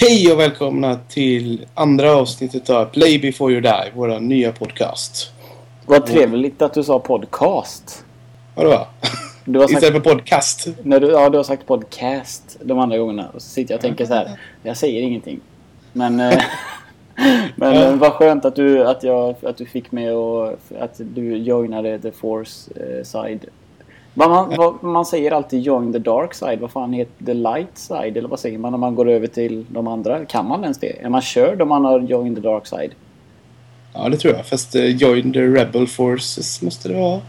Hej och välkomna till andra avsnittet av Play before you die, vår nya podcast. Vad trevligt att du sa podcast. Vadå? Du har sagt, Istället för podcast. när du, ja, du har sagt podcast de andra gångerna. Och så sitter jag och tänker så här. Jag säger ingenting. Men, eh, men Ja. eh, vad skönt att du, att, jag, att du fick med och att du joinade the force eh, side. Man, vad, man säger alltid join the dark side. Vad fan heter the light side? Eller vad säger man när man går över till de andra? Kan man ens det? Är man körd om man har join the dark side? Ja, det tror jag. Fast uh, Join the Rebel Forces måste det vara.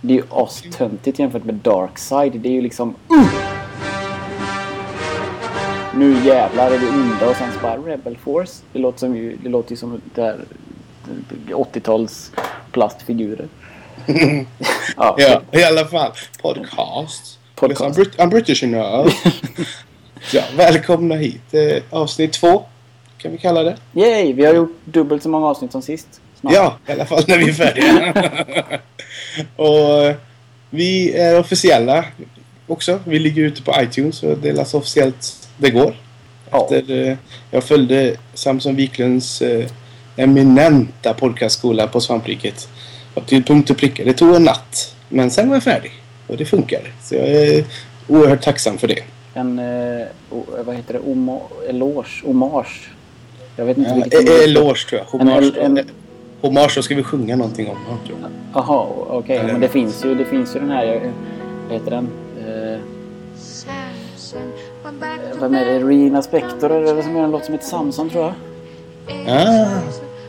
Det är ju astöntigt jämfört med Darkside. Det är ju liksom... Uh! Nu jävlar är vi onda och sen så bara Rebel Force. Det låter, som, det låter ju som det här 80-tals plastfigurer. Ja, Ja, i alla fall. Podcast. Podcast. I'm, Brit- I'm British know. ja, välkomna hit. Eh, avsnitt två kan vi kalla det. Yay! Vi har gjort dubbelt så många avsnitt som sist. Snart. Ja, i alla fall när vi är färdiga. och eh, vi är officiella också. Vi ligger ute på iTunes och delas officiellt det går. Efter, eh, jag följde Samson Wiklunds eh, eminenta podcastskola på Svampriket. Och till punkt och pricka. Det tog en natt. Men sen var jag färdig. Och det funkar. Så jag är oerhört tacksam för det. En, eh, vad heter det, Oma, eloge, hommage. Jag vet inte Ja, vilket e- eloge tror jag. Hommage. en- En, hommage, då ska vi sjunga någonting om. ja, tror jag. Jaha, okej. Eller- Men det finns ju, det finns ju den här, eh, vad heter den? Eh, Vem är det? Rina Spektor eller som gör en låt som heter Samson tror jag. Ah,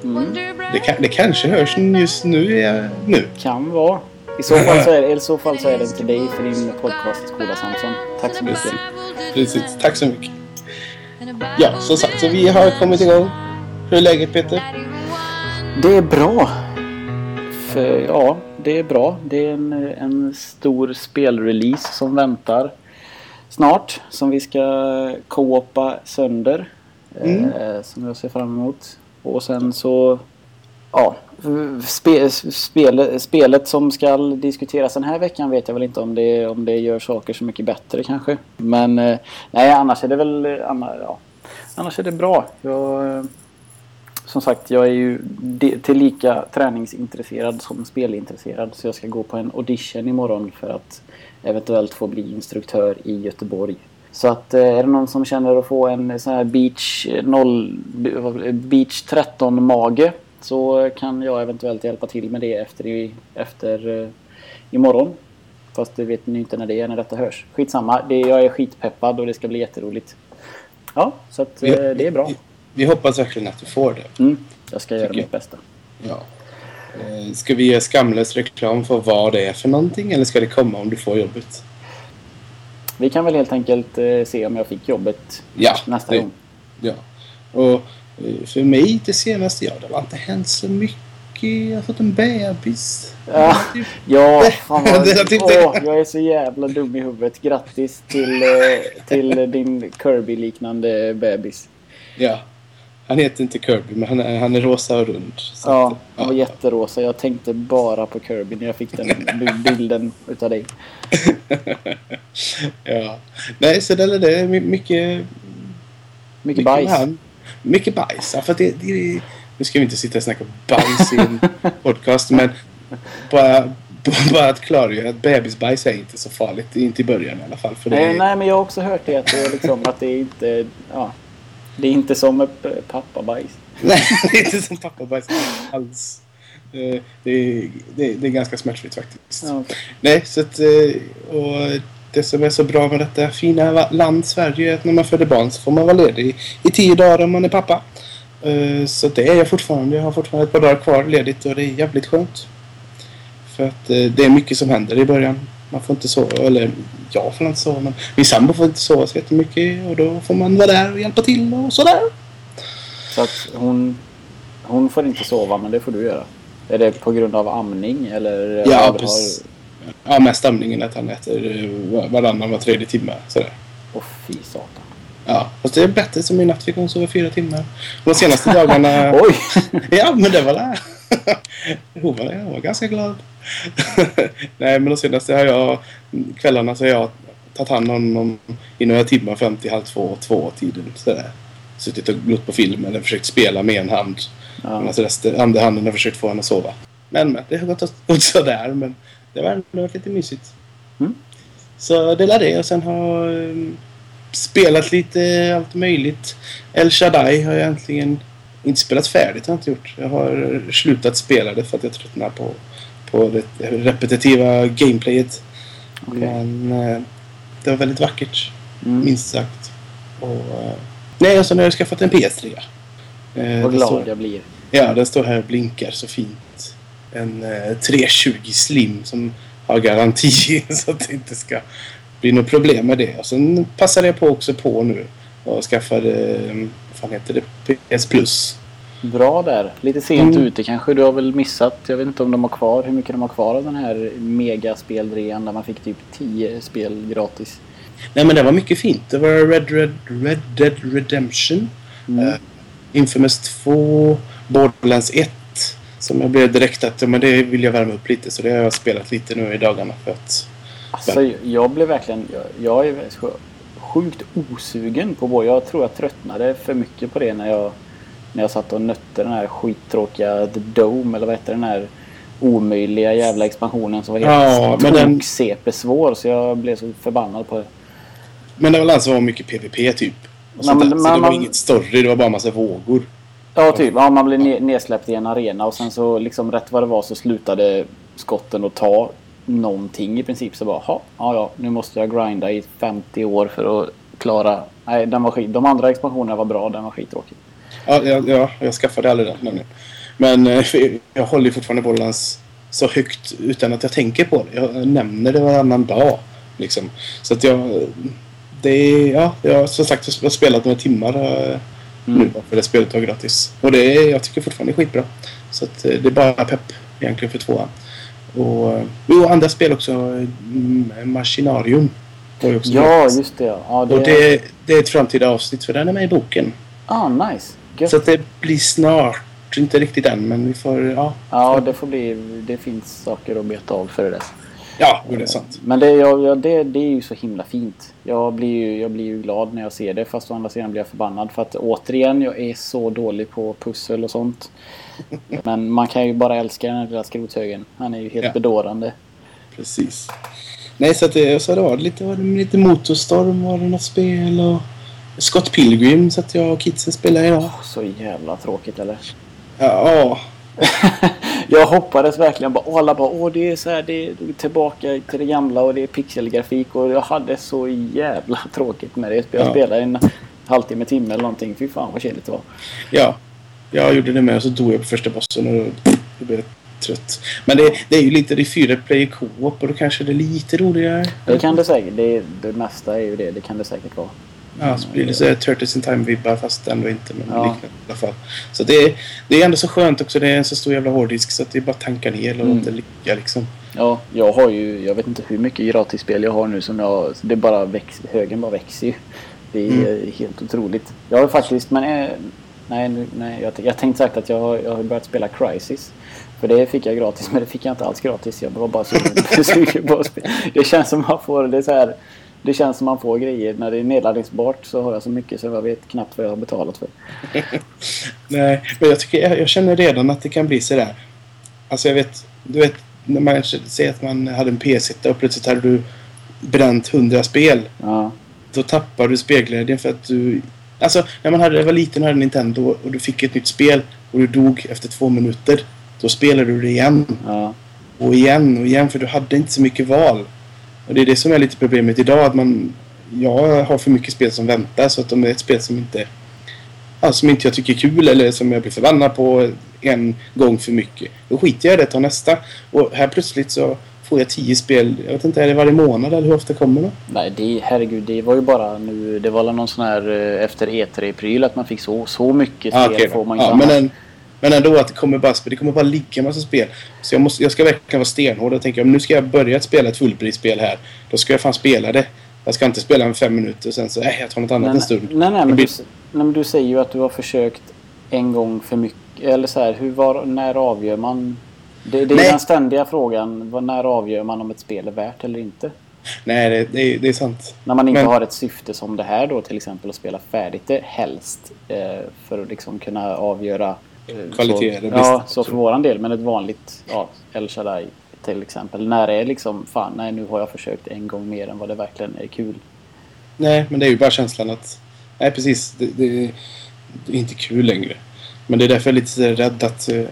Mm. Det, kan, det kanske hörs just nu. eh, nu. Kan vara. I så fall så är, det- i så fall så är den till dig för din podcastskola Samson. Tack så mycket. Precis. Tack så mycket. Ja, som sagt, så vi har kommit igång. Hur är läget Peter? Det är bra. För, ja, det är bra. Det är en, en stor spelrelease som väntar snart. Som vi ska co-opa sönder. Mm. Eh, som jag ser fram emot. Och sen så... Ja, spe, spel, spelet som ska diskuteras den här veckan vet jag väl inte om det, om det gör saker så mycket bättre kanske. Men eh, nej, annars är det väl... Annars, ja, annars är det bra. Jag, eh, som sagt, jag är ju tillika träningsintresserad som spelintresserad. Så jag ska gå på en audition imorgon för att eventuellt få bli instruktör i Göteborg. Så att eh, är det någon som känner att få en sån här Beach, 0, Beach 13 mage så kan jag eventuellt hjälpa till med det efter, i, efter eh, imorgon. Fast det vet ni inte när det är när detta hörs. Skitsamma, det, jag är skitpeppad och det ska bli jätteroligt. Ja, så att eh, det är bra. Vi, vi hoppas verkligen att du får det. Mm, jag ska göra Tycker mitt bästa. Ja. Eh, Ska vi ge skamlös reklam för vad det är för någonting eller ska det komma om du får jobbet? Vi kan väl helt enkelt eh, se om jag fick jobbet Ja, nästa det- gång. Ja. Och för mig det senaste, ja det har inte hänt så mycket. Jag har fått en bebis. Ja, ja fan vad, typ åh, jag är så jävla dum i huvudet. Grattis till, eh, till din Kirby-liknande bebis. Ja. Han heter inte Kirby men han är, han är rosa och rund. Ja, att, han var jätterosa. Jag tänkte bara på Kirby när jag fick den bi- bilden utav dig. ja. Nej, så det är det. är my- Mycket, Mycket bajs. med han. Mycket bajs. Ja, för det, det, nu ska vi inte sitta och snacka bajs i en podcast men bara, bara att klargöra att bebisbajs är inte så farligt. Inte i början i alla fall. För det, Nej, nej, men jag har också hört det att det är, liksom, att det är inte... Ja, det är inte som eh, pappabajs. Nej, det är inte som pappabajs alls. Eh, Det är, det, är, det är ganska smärtfritt faktiskt. Ja. Nej, så att, eh, och det som är så bra med detta fina land Sverige är att när man föder barn så får man vara ledig i, tio dagar om man är pappa. Eh, Så det är jag fortfarande. Jag har fortfarande ett par dagar kvar ledigt och det är jävligt skönt. För att eh, det är mycket som händer i början. Man får inte sova, eller jag får inte sova men min sambo får inte sova så jättemycket och då får man vara där och hjälpa till och sådär. Så att hon, hon får inte sova, men det får du göra. Är det på grund av amning eller? Ja, har- precis. Ja, mest amningen att han äter eh, varannan var tredje timme. Sådär. Åh fy satan. Ja, fast det är bättre som i natt fick hon sova fyra timmar. De senaste dagarna... Oj! Ja, men det var det. Hon var, hon var ganska glad. Nej, men de senaste har jag... Kvällarna så har jag tagit hand om honom i några timmar fram till halv två, två tiden. Sådär. suttit och glott på film eller försökt spela med en hand. Ja. Medan resten, andra handen har försökt få henne att sova. Men, men det har gått åt sådär. Men det var ändå lite mysigt. Mm. Så det är det och sen har um, spelat lite allt möjligt. El Shaddai har jag egentligen inte spelat färdigt. Har jag inte gjort. Jag har slutat spela det för att jag tröttnar på, på det repetitiva gameplayet. Okej. Men eh, det var väldigt vackert. Mm. Minst sagt. Och, eh, nej, och sen har jag skaffat en PS3. Eh, Vad glad står- jag blir. Ja, den står här och blinkar så fint. En eh, 320 Slim som har garanti så att det inte ska bli något problem med det. Och sen passade jag på också på nu och skaffade, eh, vad fan heter det, PS Plus. Bra där. Lite sent Mm. ute kanske. Du har väl missat. Jag vet inte om de har kvar. Hur mycket de har kvar av den här megaspelrean där man fick typ 10 spel gratis. Nej men det var mycket fint. Det var Red, Red, Red Dead Redemption. Mm. Eh, Infamous 2, Borderlands 1. Som jag blev direkt att ja, men det vill jag värma upp lite så det har jag spelat lite nu i dagarna för att Alltså jag blev verkligen... Jag, jag är sjukt osugen på Borg. Jag tror jag tröttnade för mycket på det när jag, när jag satt och nötte den här skittråkiga The Dome eller vad heter den här omöjliga jävla expansionen som var Ja, helt men den- tok-CP-svår så jag blev så förbannad på det. Men det var alltså mycket PVP typ. Nej, men så man- det var man- inget story, det var bara massa vågor. Ja, typ. Ja, man blev ne- nedsläppt i en arena och sen så liksom rätt vad det var så slutade skotten att ta någonting i princip. Så bara, ja, ja, nu måste jag grinda i 50 år för att klara... Nej, den var skit. De andra expansionerna var bra, den var skittråkig. Ja, ja, ja jag skaffade aldrig den nämligen. Men eh, jag håller ju fortfarande Borderlands så högt utan att jag tänker på det. Jag nämner det varannan dag. Liksom. Så att jag... Eh, det är, ja, jag har som sagt jag har spelat några timmar eh, Mm. för det spelet var gratis. Och det är, jag tycker fortfarande är skitbra. Så att eh, det är bara pepp egentligen för tvåan. Och, eh, jo, andra spel också. mm, Machinarium. Var ju också Ja, gratis. just det. Ja, det... Och det, det är ett framtida avsnitt för den är med i boken. Ah, nice. Gött. Så att det blir snart. Inte riktigt än, men vi får... Ja, Ja, det får bli... Det finns saker att beta av för det där. Ja det är sant. Men det, jag, jag, det, det är ju så himla fint. Jag blir, ju, jag blir ju glad när jag ser det. Fast å andra sidan blir jag förbannad. För att återigen, jag är så dålig på pussel och sånt. Men man kan ju bara älska den här lilla skrothögen. Han är ju helt Ja. bedårande. Precis. Nej, så, att det, så det var lite, var det lite Motorstorm var det något spel och Scott Pilgrim så att jag och kidsen spelade idag. Åh, så jävla tråkigt eller? Ja, ja. Jag hoppades verkligen bara, alla bara åh det är så här, det är tillbaka till det gamla och det är pixelgrafik och jag hade så jävla tråkigt med det. Jag Ja. spelade en halvtimme, timme eller någonting. Fy fan vad kedligt det var. ja. Jag gjorde det med och så dog jag på första bossen och då, då blev jag trött. Men det, det är ju lite, det är fyra player co-op och då kanske det är lite roligare. Det kan det säkert. Det, det mesta är ju det. Det kan det säkert vara. Ja, så blir det så här Turtles in Time-vibbar fast ändå inte. Men Ja. liknande i alla fall. Så det, är- det är ändå så skönt också. Det är en så stor jävla hårddisk så att det är bara att tanka ner och Mm. låta det ligga liksom. Ja, jag har ju, jag vet inte hur mycket gratisspel jag har nu som jag, det bara växer, högen bara växer ju. Det är Mm. helt otroligt. Jag har faktiskt, men eh, nej, nej jag, jag tänkte sagt att jag, har- jag har börjat spela Crisis. För det fick jag gratis, men det fick jag inte alls gratis. Jag var bara sugen på att spela. Det känns som man får, det så här, det känns som man får grejer. När det är nedladdningsbart så har jag så mycket så jag vet knappt vad jag har betalat för. Nej, men jag, tycker, jag, jag känner redan att det kan bli sådär. Alltså jag vet, du vet när man säger att man hade en PC och plötsligt hade du bränt hundra spel. Ja, Då tappar du spelglädjen för att du... Alltså när man hade, var liten och hade Nintendo och du fick ett nytt spel och du dog efter två minuter. Då spelade du det igen ja, och igen och igen för du hade inte så mycket val. Och det är det som är lite problemet idag att man... Jag har för mycket spel som väntar så att om det är ett spel som inte... Ja, som inte jag tycker är kul eller som jag blir förbannad på en gång för mycket. Då skiter jag i det och tar nästa. Och här plötsligt så får jag tio spel. Jag vet inte, är det varje månad eller hur ofta kommer det? Nej, det, herregud, det var ju bara nu. Det var väl någon sån här eh, efter E3-pryl att man fick så, så mycket spel Ah, okej får man ja, men, en, men ändå att det kommer bara, det kommer bara ligga en massa spel. Så jag, måste, jag ska verkligen vara stenhård och tänka om nu ska jag börja spela ett fullprisspel här. Då ska jag fan spela det. Jag ska inte spela en fem minuter och sen så, äh, jag tar något annat Nej, en stund. nej, nej, men blir- du, nej, men du säger ju att du har försökt en gång för mycket. Eller så här, hur var, när avgör man? Det, det är Nej. den ständiga frågan. När avgör man om ett spel är värt eller inte? Nej, det, det, är, det är sant. När man inte Men- har ett syfte som det här då till exempel att spela färdigt det helst. Eh, för att liksom kunna avgöra eh, Kvaliteter, Så, ja, så för våran del. Men ett vanligt ja, El Shaddai till exempel. När det är liksom fan nej nu har jag försökt en gång mer än vad det verkligen är kul. Nej, men det är ju bara känslan att... Nej, precis. Det, det, det är inte kul längre. Men det är därför jag är lite rädd att... eh,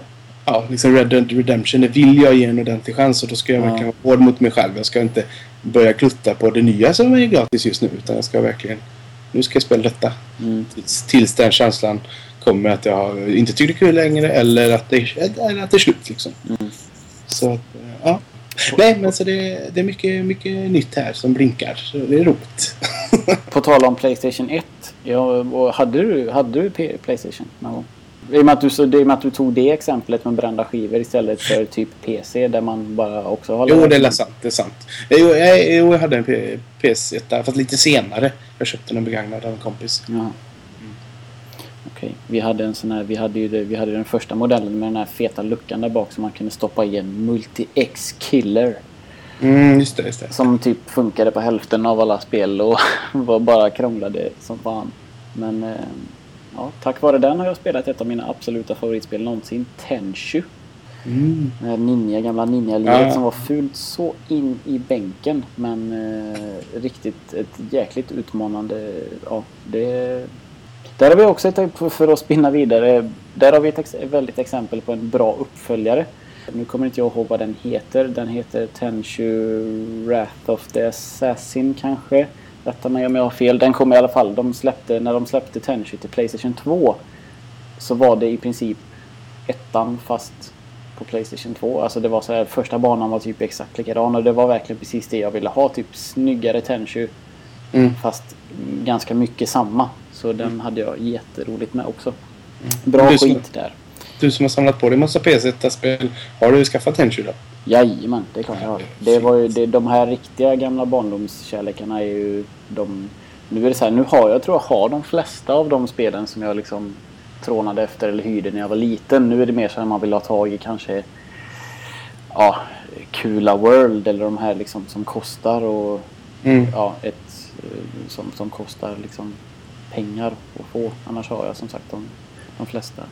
Ja, liksom Red Dead Redemption, det vill jag ge en ordentlig chans och då ska jag Ja. verkligen vara hård mot mig själv. Jag ska inte börja klutta på det nya som är gratis just nu. Utan jag ska verkligen... Nu ska jag spela detta. Mm. Tills den känslan kommer att jag inte tycker det är kul längre eller att det, eller att det är slut liksom. Mm. Så att, ja. Nej, men så det, det är mycket, mycket nytt här som blinkar. Så det är roligt. På tal om Playstation 1. Ja, och hade, du, hade du Playstation någon gång? I och, med att du, så, det är med att du tog det exemplet med brända skivor istället för typ PC där man bara också har... Jo, det är sant. Det är sant. Jo, jag, jo, jag hade en P- PS1 där, fast lite senare. Jag köpte den begagnad av en kompis. Ja. Okej, vi hade en sån här, vi hade ju det, vi hade den första modellen med den här feta luckan där bak som man kunde stoppa i en Multi-X Killer. Mm, just det. Just det. Som typ funkade på hälften av alla spel och var bara krånglade som fan. Men eh, ja, tack vare den har jag spelat ett av mina absoluta favoritspel någonsin, Tenchu. Mm. Här ninja, gamla ninja-livet Ja. som var fult så in i bänken. Men eh, riktigt ett jäkligt utmanande... Ja, det... Där har vi också ett, för att spinna vidare, där har vi ett väldigt exempel på en bra uppföljare. Nu kommer inte jag ihåg vad den heter. Den heter Tenchu Wrath of the Assassin kanske. Rätta mig om jag har fel. Den kom i alla fall. De släppte, när de släppte Tenchu till Playstation 2 så var det i princip ettan fast på Playstation 2. Alltså det var så här, första banan var typ exakt likadan och det var verkligen precis det jag ville ha. Typ snyggare Tenchu Mm. fast ganska mycket samma. Så den hade jag jätteroligt med också. Bra Mm. Du som- skit där. Du som har samlat på dig massa PS1-spel. Har du skaffat Tenchu då? Jajamän, det är klart jag har. Det var ju, det, de här riktiga gamla barndomskärlekarna är ju de... Nu är det så här, nu har jag tror jag har de flesta av de spelen som jag liksom trånade efter eller hyrde när jag var liten. Nu är det mer så att man vill ha tag i kanske ja, Kula World eller de här liksom som kostar och Mm. ja, ett eh, som, som kostar liksom pengar att få. Annars har jag som sagt de, de flesta.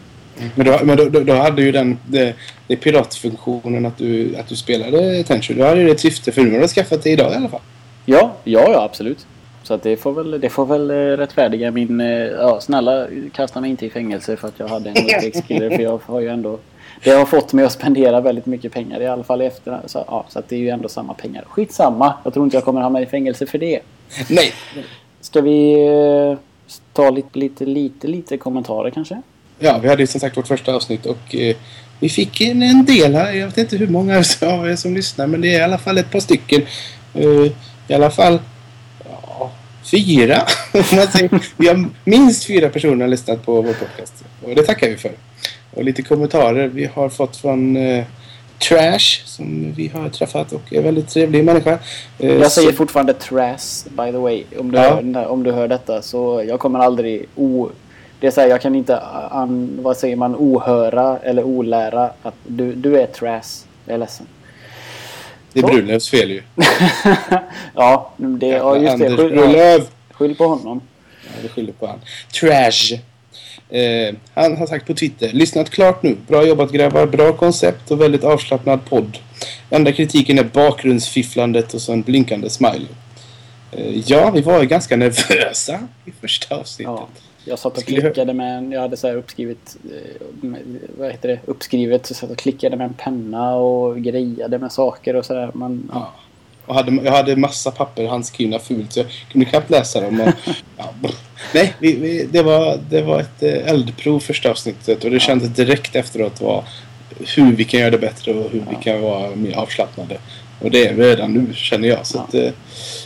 Men, då, men då, då, då hade ju den det, det piratfunktionen att du, att du spelade Tenchu. Då hade ju det ett syfte för nu har du skaffat det idag i alla fall. Ja, ja, ja absolut. Så att det får väl, det får väl eh, rättfärdiga min... eh, Ja, snälla kasta mig inte i fängelse för att jag hade en multix-killer för jag har ju ändå... Det har fått mig att spendera väldigt mycket pengar i alla fall i efterhand. Så, ja, så att det är ju ändå samma pengar. Skitsamma. Jag tror inte jag kommer hamna i fängelse för det. Nej! Ska vi eh, ta lite, lite, lite, lite kommentarer kanske? Ja, vi hade ju som sagt vårt första avsnitt och eh, vi fick en, en del här. Jag vet inte hur många av er som lyssnar men det är i alla fall ett par stycken. Eh, I alla fall ja, fyra. om man säger. vi har minst fyra personer har lyssnat på vår podcast. Och det tackar vi för. Och lite kommentarer vi har fått från eh, Trash som vi har träffat och är väldigt trevlig människa. Eh, Jag säger så- fortfarande trash by the way. Om du, Ja. hör, om du hör detta så jag kommer aldrig o... Det är så här, jag kan inte, an, vad säger man, ohöra eller olära att du, du är trash. Jag är ledsen. det är så. Brunlövs fel ju. ja, det, ja, just det. Anders Skyll, ja, Brunlöv. skyll på honom. Ja, vi skyller på han. Trash. Eh, han har sagt på Twitter. Lyssnat klart nu. Bra jobbat grabbar. Bra koncept och väldigt avslappnad podd. Enda kritiken är bakgrundsfifflandet och så en blinkande smiley. Eh, ja, vi var ju ganska nervösa i första avsnittet. Ja, jag satt och Skulle klickade med en, jag hade så här uppskrivet, eh, vad heter det, uppskrivet så satt och klickade med en penna och grejade med saker och sådär. Man, ja. Och hade, jag hade massa papper handskrivna fult så jag kunde knappt läsa dem. Och, ja. Nej, vi, vi, det, var, det var ett eh, eldprov första avsnittet och det kändes direkt efteråt var hur vi kan göra det bättre och hur vi kan vara mer avslappnade. Och det är vi redan nu känner jag. Så Ja. att, eh,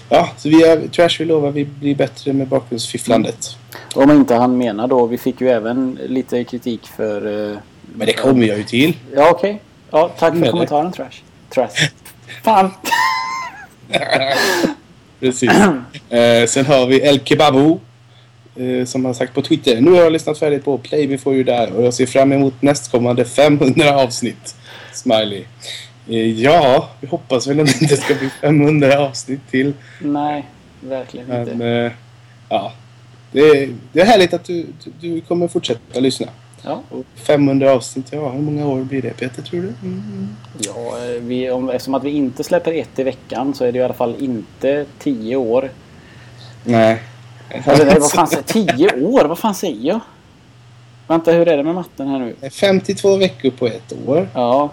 ja, så vi är, Trash vi lovar vi blir bättre med bakgrundsfifflandet. Om inte han menar då, vi fick ju även lite kritik för... eh, Men det kommer jag ju till. Ja, okej. Ja, tack för Eller? kommentaren Trash. Trash. Fan! Precis. Eh, sen har vi El Kebabo. Eh, som har sagt på Twitter. Nu har jag lyssnat färdigt på Play Before You Die och jag ser fram emot nästkommande 500 avsnitt. Smiley. Eh, Ja, vi hoppas väl att det inte ska bli 500 avsnitt till. Nej, verkligen Men inte. eh, ja, det är, det är härligt att du, du, du kommer fortsätta lyssna. Ja, Och 500 avsnitt, ja hur många år blir det Peter tror du? Mm. ja eh, vi, om, eftersom att vi inte släpper ett i veckan så är det i alla fall inte tio år. Nej. Eller nej, vad fan säger Tio år? Vad fan säger jag? Vänta, hur är det med matten här nu? 52 veckor på ett år. Ja,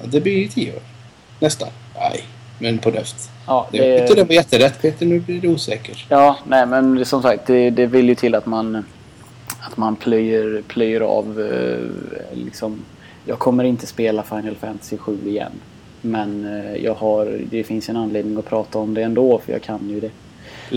Ja, det blir ju 10 år. Nästan. Nej, men på döft. ja Det, jag tyckte det var jätterätt Peter, nu blir du osäker. Ja, nej men det- som sagt det, det vill ju till att man att man plöjer, plöjer av eh, liksom jag kommer inte spela Final Fantasy 7 igen. Men eh, jag har, det finns en anledning att prata om det ändå för jag kan ju det.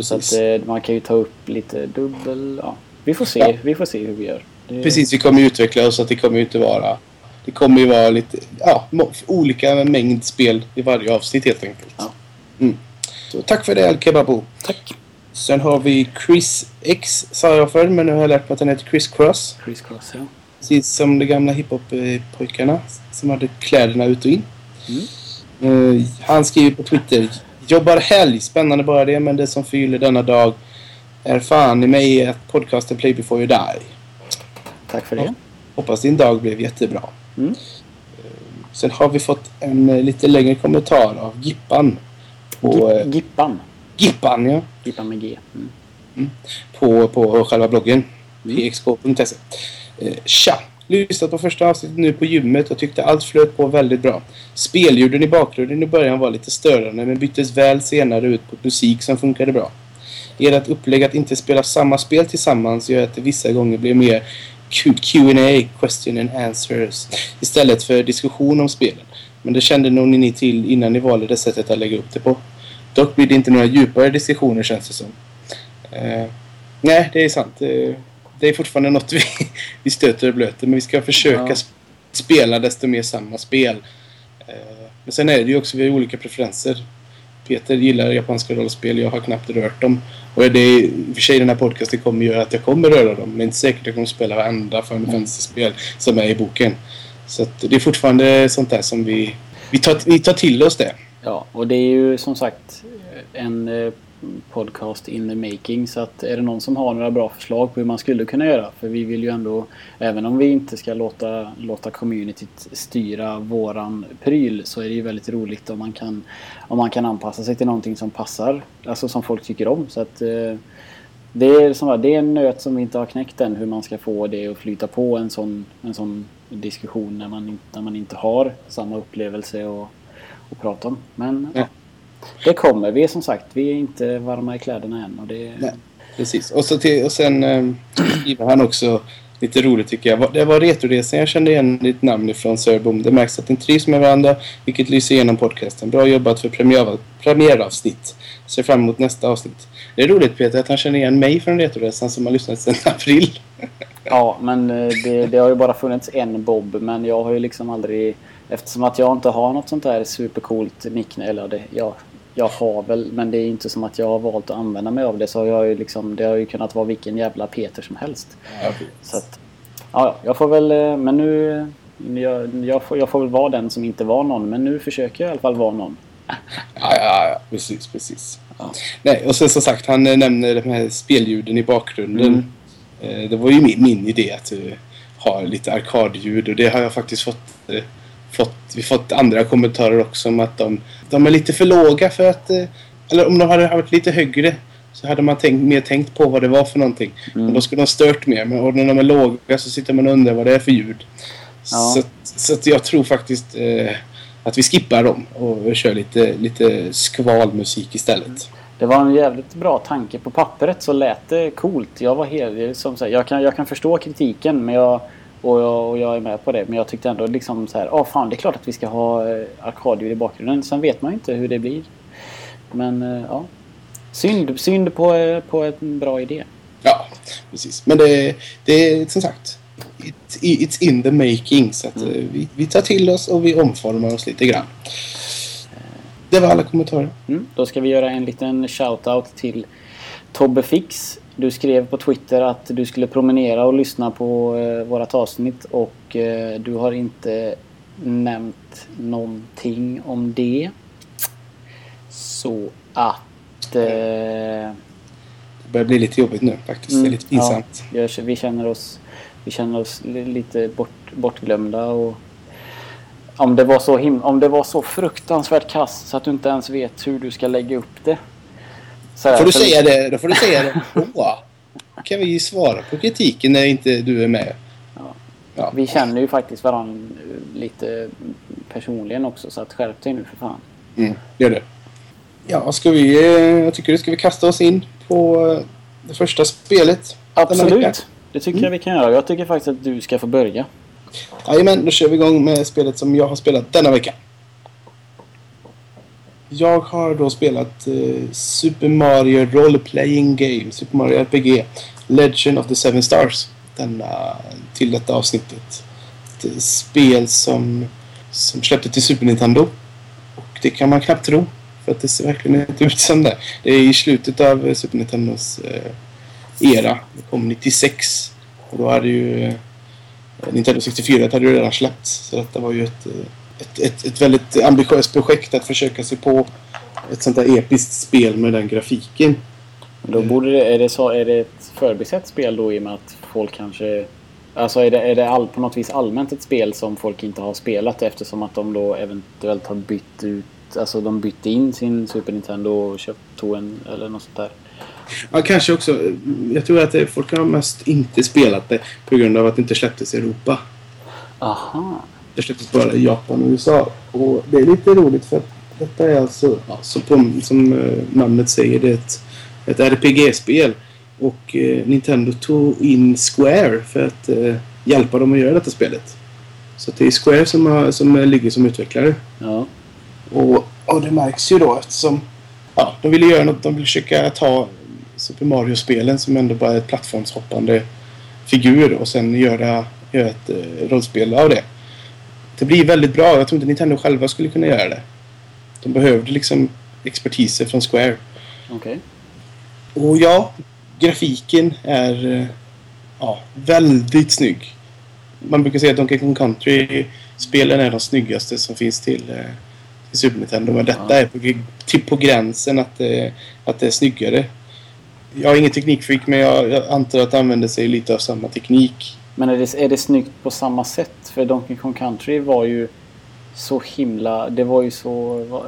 Så Precis. att eh, man kan ju ta upp lite dubbel, ja. Vi får se, Ja. vi får se hur vi gör. Det, Precis, vi kommer ju utveckla oss så att det kommer ju inte vara... Det kommer ju vara lite, ja, olika mängd spel i varje avsnitt helt enkelt. Ja. Mm. Så tack för det Al-Kebabo. Tack! Sen har vi Chris X, sa jag förr, men nu har jag lärt mig att den heter Chris Cross. Chris Cross, ja. Precis som de gamla hiphop-pojkarna som hade kläderna ut och in. Mm. Eh, han skriver på Twitter. Jobbar helg, spännande bara det, men det som fyller denna dag är fan i mig att podcasten Play before you die. Tack för det. Hoppas din dag blev jättebra. Mm. Sen har vi fått en eh, lite längre kommentar av Gippan. På, eh, Gi- Gippan. Gippan, ja. Gippan med G. Mm. På, på själva bloggen. Mm. pxk.se. Eh, tja! Lyssnat på första avsnittet nu på gymmet och tyckte allt flöt på väldigt bra. Spelljuden i bakgrunden i början var lite störande men byttes väl senare ut på musik som funkade bra. Ert upplägg att inte spela samma spel tillsammans gör att det vissa gånger blir mer Q&A, question and answers, istället för diskussion om spelen. Men det kände nog ni till innan ni valde det sättet att lägga upp det på. Dock blir det inte några djupare diskussioner känns det som. Eh, nej, det är sant. Eh, det är fortfarande något vi, vi stöter och blöter, men vi ska försöka Ja. sp- spela desto mer samma spel. Eh, men sen är det ju också, vi har olika preferenser. Peter gillar japanska rollspel, jag har knappt rört dem. Och det är, i och för sig den här podcasten kommer göra att jag kommer röra dem, men det är inte säkert att jag kommer spela varenda Final Fantasy-spel som är i boken. Så att det är fortfarande sånt där som vi, vi, tar, vi tar till oss det. Ja, och det är ju som sagt en eh, podcast in the making. Så att är det någon som har några bra förslag på hur man skulle kunna göra. För vi vill ju ändå, även om vi inte ska låta, låta communityt styra våran pryl. Så är det ju väldigt roligt om man kan, om man kan anpassa sig till någonting som passar. Alltså som folk tycker om. Så att eh, det är, som, sagt, det är en nöt som vi inte har knäckt än. Hur man ska få det att flyta på en sån, en sån diskussion när man, inte- när man inte har samma upplevelse och, och prata om. Men ja. Det kommer. Vi är som sagt, vi är inte varma i kläderna än. Och det, Nej. Precis. Och, så till, och sen eh, skriver han också lite roligt tycker jag. Det var Retoresan jag kände igen ditt namn ifrån Sörbom. Det märks att ni trivs med varandra vilket lyser igenom podcasten. Bra jobbat för premiär, premiäravsnitt. Ser fram emot nästa avsnitt. Det är roligt Peter att han känner igen mig från Retoresan som har lyssnat sedan april. Ja, men eh, det, det har ju bara funnits en Bob. Men jag har ju liksom aldrig... Eftersom att jag inte har något sånt där supercoolt nickname. Eller det, jag, jag har väl, men det är inte som att jag har valt att använda mig av det. Så har jag ju liksom, det har ju kunnat vara vilken jävla Peter som helst. Så att, ja, ja, jag får väl, eh, men nu... Jag, jag, får, jag får väl vara den som inte var någon. Men nu försöker jag i alla fall vara någon. Ja, ja, ja. Precis, precis. Ja. Nej, och sen som sagt, han eh, nämner de här spelljuden i bakgrunden. Eh, Det var ju min, min idé att ha lite arkadljud och det har jag faktiskt fått, fått, vi fått andra kommentarer också om att de, de är lite för låga för att, eh, eller om de hade varit lite högre så hade man tänkt, mer tänkt på vad det var för någonting. Men då skulle de stört mer. Men och när de är låga så sitter man och undrar vad det är för ljud. Ja. Så, så jag tror faktiskt eh, att vi skippar dem och kör lite, lite skvalmusik istället. Det var en jävligt bra tanke. På pappret så lät det coolt. Jag var helt... Som jag, kan, jag kan förstå kritiken men jag, och, jag, och jag är med på det. Men jag tyckte ändå liksom så här... Ja, fan det är klart att vi ska ha eh, arkadljud i bakgrunden. Sen vet man ju inte hur det blir. Men eh, ja. Synd, synd på, eh, på en bra idé. Ja, precis. Men det, det är som sagt it's, it's in the making. Så att, Mm. eh, vi, vi tar till oss och vi omformar oss lite grann. Det var alla kommentarer. Mm. Då ska vi göra en liten shout-out till Tobbe Fix. Du skrev på Twitter att du skulle promenera och lyssna på eh, vårat avsnitt och eh, du har inte nämnt någonting om det. Så att... Eh, Det börjar bli lite jobbigt nu faktiskt. det är lite pinsamt. Ja, vi känner oss, vi känner oss li- lite bort, bortglömda och om det, var så him- om det var så fruktansvärt kast så att du inte ens vet hur du ska lägga upp det. Så här, Får du säga det, då får du säga det då. kan vi svara på kritiken när inte du är med. Ja. Ja. Vi känner ju faktiskt varandra lite personligen också så att skärp dig nu för fan. Mm, gör det. Ja, ska vi... eh, Jag tycker det ska vi kasta oss in på eh, det första spelet. Absolut. Det tycker jag vi kan göra. Jag tycker faktiskt att du ska få börja. Jajamän, då kör vi igång med spelet som jag har spelat denna vecka. Jag har då spelat eh, Super Mario Role Playing Game, Super Mario RPG, Legend of the Seven Stars. Denna, till detta avsnittet. Ett eh, spel som, som släppte till Super Nintendo. Och det kan man knappt tro. För att det ser verkligen inte ut som det. Det är i slutet av eh, Super Nintendos eh, era. Det kom 96. Och då hade ju eh, Nintendo 64 hade ju redan släppts. Så detta var ju ett, eh, ett, ett, ett väldigt ambitiöst projekt att försöka sig på ett sånt där episkt spel med den grafiken. Då borde det, är, det så, är det ett förbisett spel då i och med att folk kanske... Alltså är det, är det all, på något vis allmänt ett spel som folk inte har spelat eftersom att de då eventuellt har bytt ut... Alltså de bytte in sin Super Nintendo och köpt tog en eller något sånt där. Ja, kanske också. Jag tror att folk har mest inte spelat det på grund av att det inte släpptes i Europa. Aha. Släpptes bara i Japan och USA. Och det är lite roligt för att detta är alltså, ja, så på, som eh, namnet säger, det är ett, ett RPG-spel. Och eh, Nintendo tog in Square för att eh, hjälpa dem att göra detta spelet. Så det är Square som, har, som eh, ligger som utvecklare. Ja. Och, och det märks ju då eftersom ja, de ville göra något. De ville försöka ta Super Mario-spelen som ändå bara är ett plattformshoppande figur och sen göra, göra ett eh, rollspel av det. Det blir väldigt bra. Jag tror inte Nintendo själva skulle kunna göra det. De behövde liksom expertiser från Square. Okej. Och ja, grafiken är eh, ja, väldigt snygg. Man brukar säga att Donkey Kong Country-spelen är de snyggaste som finns till, eh, till Super Nintendo. Men detta Ja. är på, typ på gränsen att, det- att det är snyggare. Jag är ingen teknikfreak men jag, jag antar att det använder sig lite av samma teknik. Men är det, är det snyggt på samma sätt? För Donkey Kong Country var ju så himla... Det var ju så... va-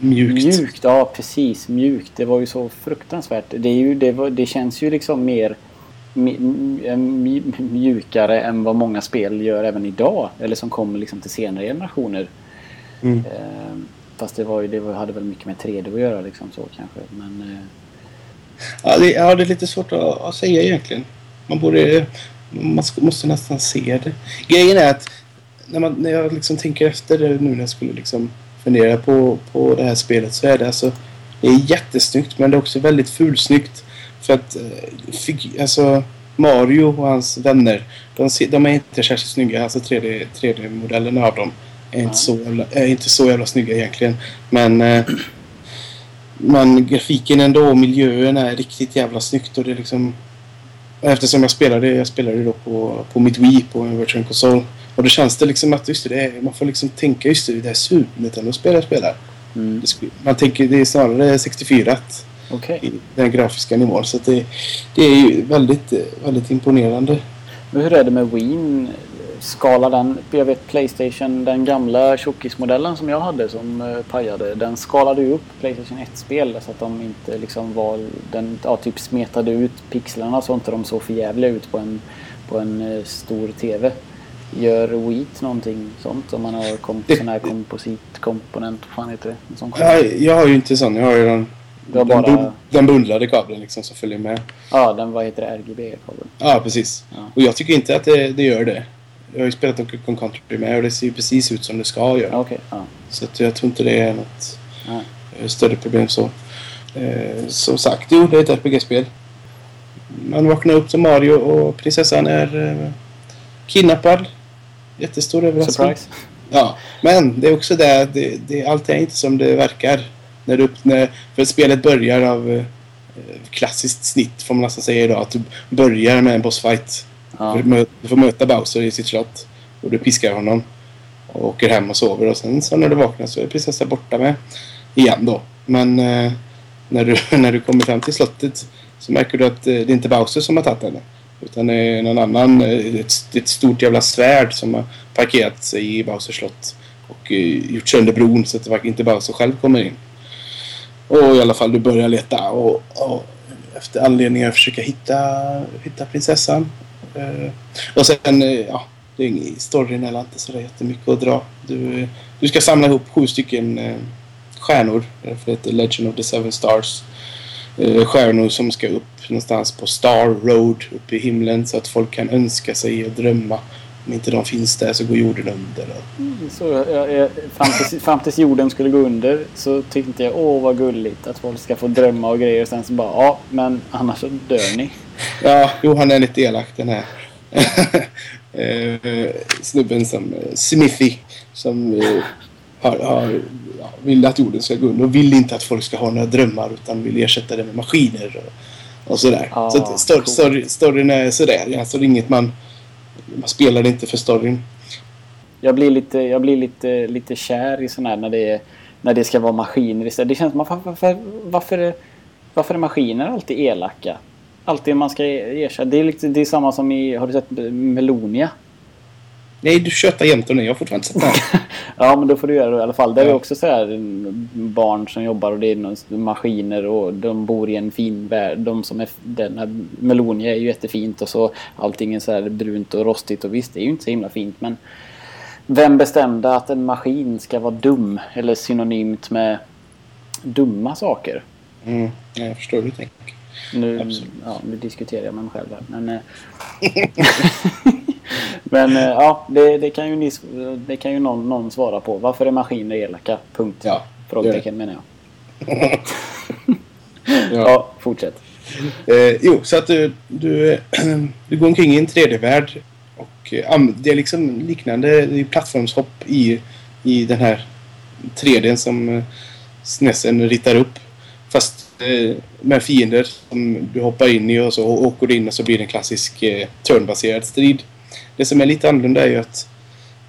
Mjukt. Mjukt, ja precis. Mjukt. Det var ju så fruktansvärt. Det, är ju, det, var, det känns ju liksom mer mjukare än vad många spel gör även idag. Eller som kommer liksom till senare generationer. Mm. Eh, fast det, var ju, det var, hade väl mycket med 3D att göra liksom så kanske. Men eh, Ja, det, ja, det är lite svårt att, att säga egentligen. Man borde... Man måste nästan se det. Grejen är att när, man, när jag liksom tänker efter det nu när jag skulle liksom fundera på, på det här spelet så är det alltså... Det är jättesnyggt men det är också väldigt fulsnyggt. För att eh, alltså, Mario och hans vänner de, de är inte särskilt snygga. Alltså 3D 3D-modellerna av dem är inte, så jävla, är inte så jävla snygga egentligen. Men... Eh, men grafiken ändå och miljöerna är riktigt jävla snyggt och det är liksom... Eftersom jag spelade, jag spelade då på, på mitt Wii på en virtual console. Och då känns det liksom att just det, man får liksom tänka just det, det är Super Nintendo-spel jag spelar. mm, Man tänker det är snarare 64 okej. i den grafiska nivån. Så att det, det är ju väldigt, väldigt imponerande. Men hur är det med Wien? Skalar den, jag vet Playstation, den gamla tjockismodellen som jag hade som uh, pajade. Den skalade ju upp Playstation 1-spel så att de inte liksom var, den ja, typ smetade ut pixlarna så inte de såg för jävliga ut på en, på en eh, stor TV. Gör Wheat någonting sånt om man har kom, sån här kompositkomponent, vad fan heter det? Sån Jag, jag har ju inte sån, jag har ju den, den, bara- bund- den bundlade kabeln liksom som följer med. Ja, den vad heter det? RGB-kabel. Ja, precis. Ja. Och jag tycker inte att det, det gör det. Jag har ju spelat Donkey Kong Country med och det ser ju precis ut som det ska göra. Ja, Okej, ja. Så att jag tror inte det är något Nej. eh, större problem så. Eh, som sagt, jo det är ett RPG-spel. Man vaknar upp som Mario och prinsessan är eh, kidnappad. Jättestor överraskning. Surprise. Ja, men det är också det, det, det allt är inte som det verkar. När du, när, för spelet börjar av eh, klassiskt snitt får man nästan säga idag. Att du börjar med en bossfight. Ja. Du, får möta Bowser i sitt slott. Och du piskar honom. och åker hem och sover. Och sen så när du vaknar så är prinsessan borta med igen då. Men eh, när, du, när du kommer fram till slottet så märker du att eh, det är inte Bowser som har tagit henne. Utan det är någon annan, eh, ett, ett stort jävla svärd som har parkerat sig i Bowsers slott. Och eh, gjort sönder bron så att det inte Bowser själv kommer in. Och i alla fall du börjar leta och, och efter anledningar försöka hitta, hitta prinsessan. Eh, och sen, eh, ja, det är ingen, storyn eller inte så det är jättemycket att dra. Du, du ska samla ihop sju stycken eh, stjärnor. Därför det heter Legend of the Seven Stars. Stjärnor som ska upp någonstans på Star Road uppe i himlen så att folk kan önska sig och drömma. Om inte de finns där så går jorden under. Mm, så, jag, jag, fram, tills, fram tills jorden skulle gå under så tyckte jag åh vad gulligt att folk ska få drömma och grejer. och Sen så bara ja men annars så dör ni. Ja, jo han är lite elak den här. eh, snubben som eh, Smithy som eh, har, har vill att jorden ska gå under och vill inte att folk ska ha några drömmar utan vill ersätta det med maskiner och, och sådär. Ah, så att story, cool. story, storyn är sådär. Alltså det är inget man... Man spelar inte för storyn. Jag blir lite, jag blir lite, lite kär i sådana här när det, när det ska vara maskiner istället. Det känns som varför, varför, varför är maskiner alltid elaka? Alltid man ska ersätta. Det är, lite, det är samma som i, har du sett Melonia? Nej, du tjötar jämt om det. Jag har fortfarande inte sett den. Ja, men då får du göra det i alla fall. Där är Ja. också så här mm, barn som jobbar och det är någon- maskiner och de bor i en fin värld. De som är, den här Melonia är ju jättefint och så allting är så här brunt och rostigt och visst, det är ju inte så himla fint men vem bestämde att en maskin ska vara dum eller synonymt med dumma saker? Mm, ja, jag förstår hur du tänker. Nu, Absolut. ja, nu diskuterar jag med mig själv här. Men, eh, men eh, ja, det, det kan ju, ni, det kan ju någon, någon svara på. Varför är maskiner elaka? Punkt. Ja, Frågetecken menar jag. Ja. Ja, fortsätt. Eh, jo, så att du, du, du går omkring i en 3D-värld. Och eh, det är liksom liknande det är plattformshopp i, i den här 3D som eh, SNESen ritar upp. Fast eh, med fiender som du hoppar in i och så och åker du in och så blir det en klassisk eh, turnbaserad strid. Det som är lite annorlunda är ju att,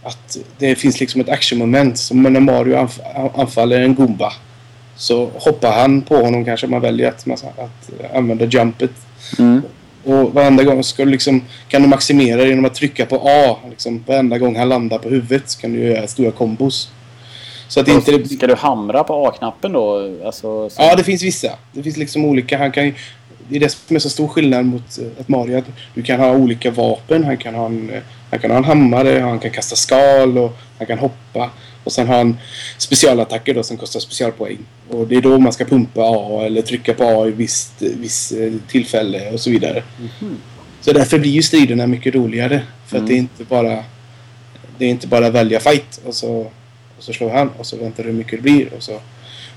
att det finns liksom ett actionmoment. Som när Mario anf- anfaller en Goomba så hoppar han på honom kanske man väljer att, att använda jumpet. Mm. Och varenda gång ska du liksom, kan du maximera genom att trycka på A. Liksom, varenda gång han landar på huvudet så kan du göra stora kombos. Så att det inte... Ska du hamra på A-knappen då? Alltså, så- Ja, det finns vissa. Det finns liksom olika. Han kan det är det som är så stor skillnad mot eh, ett Mario. Att du kan ha olika vapen. Han kan ha en, eh, han kan ha en hammare, han kan kasta skal och han kan hoppa. Och sen har han specialattacker då som kostar specialpoäng. Och det är då man ska pumpa A eller trycka på A i visst, visst eh, tillfälle och så vidare. Mhm. Så därför blir ju striderna mycket roligare. För Mm. att det är inte bara det är inte bara välja fight och så, och så slår han och så väntar du hur mycket det blir. Och, så.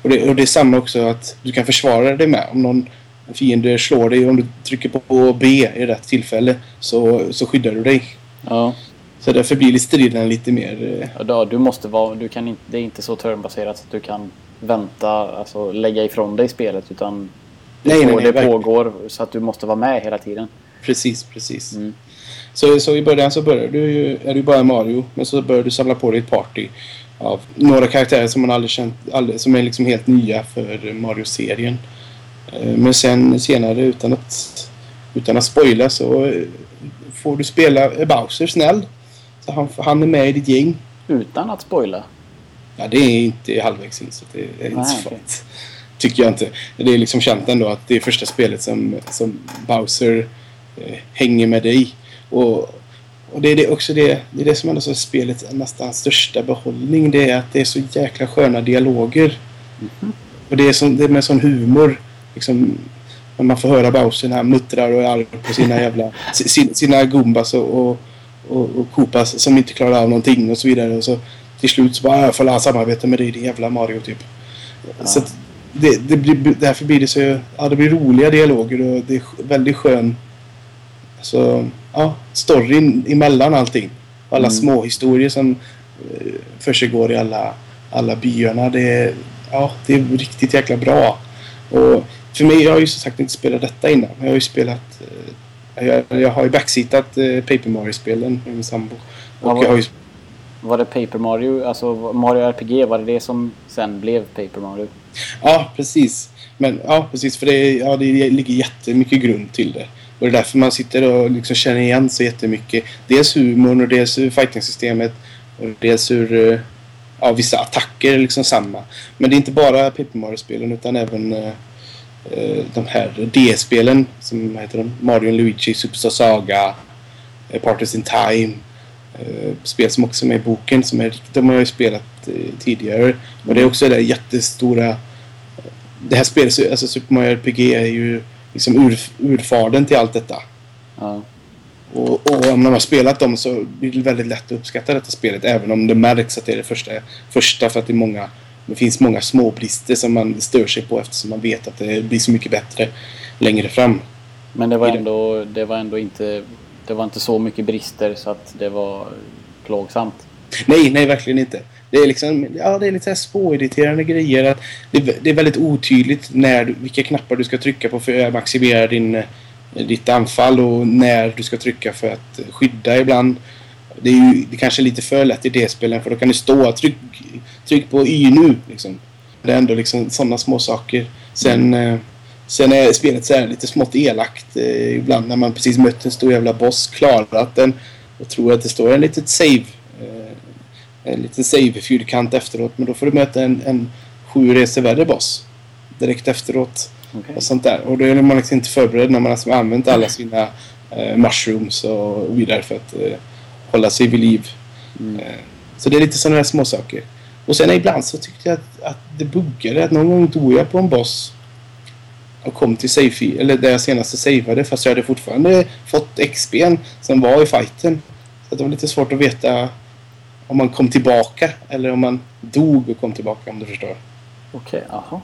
Och, det, och det är samma också att du kan försvara dig med. Om någon fiende slår dig om du trycker på B i rätt tillfälle så, så skyddar du dig. Ja. Så därför blir striderna lite mer... eh, Ja, då, du måste vara, du kan inte, det är inte så turnbaserat att du kan vänta, alltså lägga ifrån dig spelet utan det, Nej, nej, nej, det verkligen. pågår så att du måste vara med hela tiden. Precis, precis. Mm. Så, så i början så börjar du ju, är du bara Mario. Men så börjar du samla på dig ett party av några karaktärer som man aldrig känt, aldrig, som är liksom helt nya för Mario-serien. Eh, Men sen senare utan att, utan att spoila så eh, får du spela Bowser snäll. Så han, han är med i ditt gäng. Utan att spoila. Ja, det är inte halvvägs in så det är inte så. Tycker jag inte. Det är liksom känt ändå att det är första spelet som, som Bowser eh, hänger med dig. Och, och det är det också det, det är det som ändå är spelets nästan största behållning. Det är att det är så jäkla sköna dialoger. Och det är, som, det är med sån humor. Liksom, när man får höra Bowser när han muttrar och är arg på sina jävla... Sina, sina Goombas och, och, och, och Koopas som inte klarar av någonting och så vidare. Och så till slut så bara "Ah, får alla samarbeta med dig din jävla Mario typ. Så att det, det blir, därför blir det så... Ja, det blir roliga dialoger och det är väldigt skön... Alltså, ja, storyn emellan allting. Och alla Mm. små historier som eh, försiggår i alla, alla byarna. Det är, ja, det är riktigt jäkla bra. Och för mig, jag har ju som sagt inte spelat detta innan. Jag har ju spelat... Eh, jag, jag har ju backseatat eh, Paper Mario-spelen med min sambo. Ja, Och jag har ju... Var det Paper Mario, alltså Mario RPG, var det det som sen blev Paper Mario? Ja, precis. Men ja, precis. För det, ja, det ligger jättemycket grund till det. Och det är därför man sitter och liksom känner igen så jättemycket. Dels humorn och dels hur fighting-systemet och dels hur eh, ja, vissa attacker är liksom samma. Men det är inte bara Paper Mario-spelen utan även eh, eh, de här DS-spelen som heter de? Mario Luigi, Superstar Saga, uh, Partners in Time. Spel som också är med i boken. Som är, de har jag ju spelat tidigare. Och det är också det där jättestora... Det här spelet, alltså Super Mario RPG är ju liksom ur, urfadern till allt detta. Ja. Och, och om man har spelat dem så blir det väldigt lätt att uppskatta detta spelet. Även om det märks att det är det första. första för att det, är många, det finns många små brister som man stör sig på eftersom man vet att det blir så mycket bättre längre fram. Men det var ändå, det var ändå inte, det var inte så mycket brister så att det var plågsamt. Nej, nej verkligen inte. Det är liksom, ja det är lite spåirriterande grejer. Att det, det är väldigt otydligt när, du... vilka knappar du ska trycka på för att maximera din eh, ditt anfall och när du ska trycka för att eh, skydda ibland. Det är ju det är kanske lite för lätt i D-spelen för då kan det stå tryck, tryck på Y nu. Liksom. Det är ändå liksom sådana små saker. Sen, mm. sen är spelet så lite smått elakt eh, ibland när man precis mött en stor jävla boss, klarat den och tror att det står en litet save en liten save-fyrkant efteråt men då får du möta en, en sju resor värre boss direkt efteråt. Okay. Och sånt där. Och då är man liksom inte förberedd när man har liksom använt alla sina eh, mushrooms och vidare för att eh, hålla sig vid liv. Mm. Eh, så det är lite sådana här små saker. Och sen ibland så tyckte jag att, att det buggade. Att någon gång dog jag på en boss och kom till save eller där jag senast savade fast jag hade fortfarande fått XP'n som var i fighten. Så det var lite svårt att veta om man kom tillbaka eller om man dog och kom tillbaka om du förstår. Okej, okay, aha.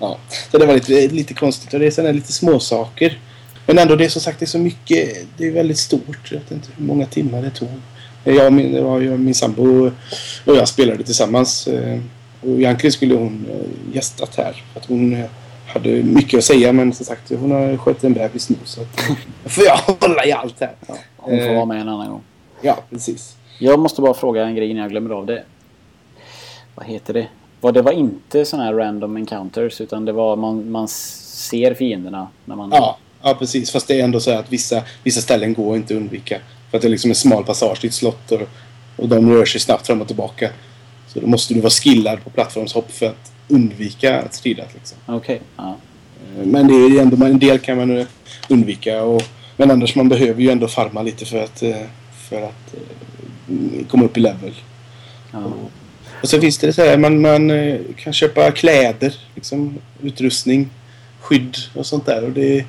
Ja, så det var lite, lite konstigt och det är sådana lite små saker. Men ändå det är som sagt det är så mycket. Det är väldigt stort. Jag vet inte hur många timmar det tog. Jag och min, jag, min sambo och jag spelade tillsammans. Eh, och egentligen skulle hon eh, gästat här. För att hon hade mycket att säga men som sagt hon har skött en bebis nu så får jag hålla i allt här. Ja, hon får vara med en annan gång. Ja, precis. Jag måste bara fråga en grej innan jag glömmer av det. Vad heter det? Var det var inte sådana här random encounters utan det var man, man ser fienderna när man... Ja, ja, precis. Fast det är ändå så att vissa, vissa ställen går inte att undvika. För att det är liksom en smal passage till ett slott och, och de rör sig snabbt fram och tillbaka. Så då måste du vara skillad på plattformshopp för att undvika att strida. Liksom. Okej. Okay. Ja. Eh, men det är ändå, en del kan man undvika. Och, men annars man behöver ju ändå farma lite för att, eh, för att eh, komma upp i level. Ja. Och så finns det så här, man, man eh, kan köpa kläder, liksom, utrustning, skydd och sånt där. Och det,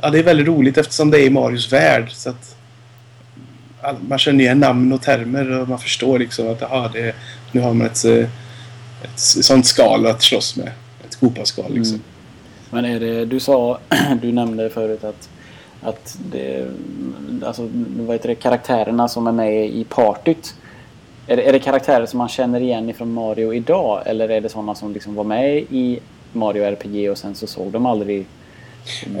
ja, det är väldigt roligt eftersom det är i Marios värld. Så att man känner igen namn och termer och man förstår liksom att aha, det, nu har man ett, eh, ett sånt skal att slåss med. Ett kopaskal liksom. Mm. Men är det, du sa, du nämnde förut att att det, alltså, vad heter det, karaktärerna som är med i partyt är det, är det karaktärer som man känner igen ifrån Mario idag? Eller är det sådana som liksom var med i Mario RPG och sen så såg de aldrig...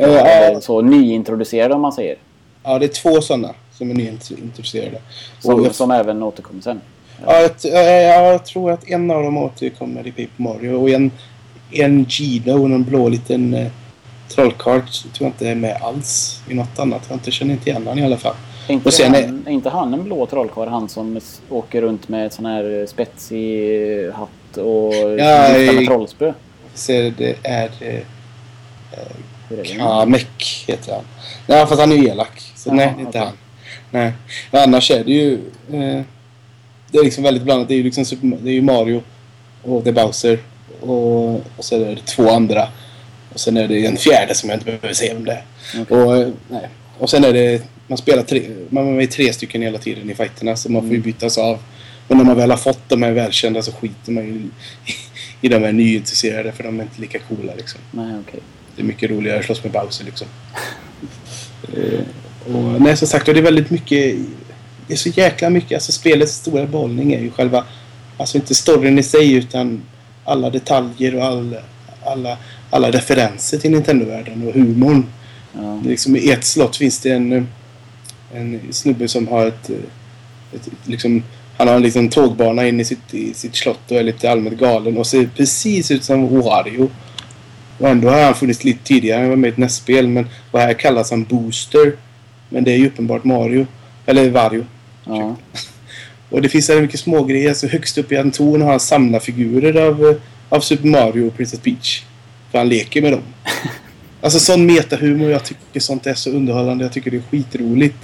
Uh, så nyintroducerade om man säger. Ja, det är två sådana som är nyintroducerade. Som, jag, som även återkommer sen? Ja, jag, tror att en av dem återkommer i Paper Mario och en, en Gino, någon blå liten eh, trollkarl, tror jag inte är med alls i något annat. Jag inte, känner inte igen honom i alla fall. Inte, och sen han, är inte han en blå trollkarl? Han som åker runt med sån här spetsig hatt och ja, med trollspö? Så det är... Eh, Kamek heter han. Nej, fast han är ju elak. Så Jaha, nej, det är inte okay. han. Nej. Men annars är det ju... Eh, det är liksom väldigt blandat. Det är ju liksom Super, det är ju Mario och det är Bowser. Och, och så är det två andra. Och sen är det en fjärde som jag inte behöver säga om det okay. och, nej. och sen är det man spelar tre, man är tre stycken hela tiden i fighterna så man får ju mm. bytas av. Och när man väl har fått de här välkända så skiter man ju i de här nyintresserade för de är inte lika coola liksom. Nej, okay. Det är mycket roligare att slåss med Bowser liksom. eh, och, nej, som sagt, och det är väldigt mycket... Det är så jäkla mycket. Alltså spelets stora behållning är ju själva... Alltså inte storyn i sig utan alla detaljer och all, alla, alla referenser till Nintendo-världen och humorn. Ja. Liksom, I ett slott finns det en en snubbe som har ett, ett, liksom han har en liksom tågbana in i sitt, i sitt slott och är lite allmänt galen och ser precis ut som Wario. Och ändå har han funnits lite tidigare. Han var med i ett nästspel. Men och här kallas han Booster. Men det är ju uppenbart Mario. Eller Wario. Ja. Och det finns så mycket smågrejer. Så högst upp i en torn har han samlarfigurer av, av Super Mario och Princess Peach. För han leker med dem. Alltså sån metahumor. Jag tycker sånt är så underhållande. Jag tycker det är skitroligt.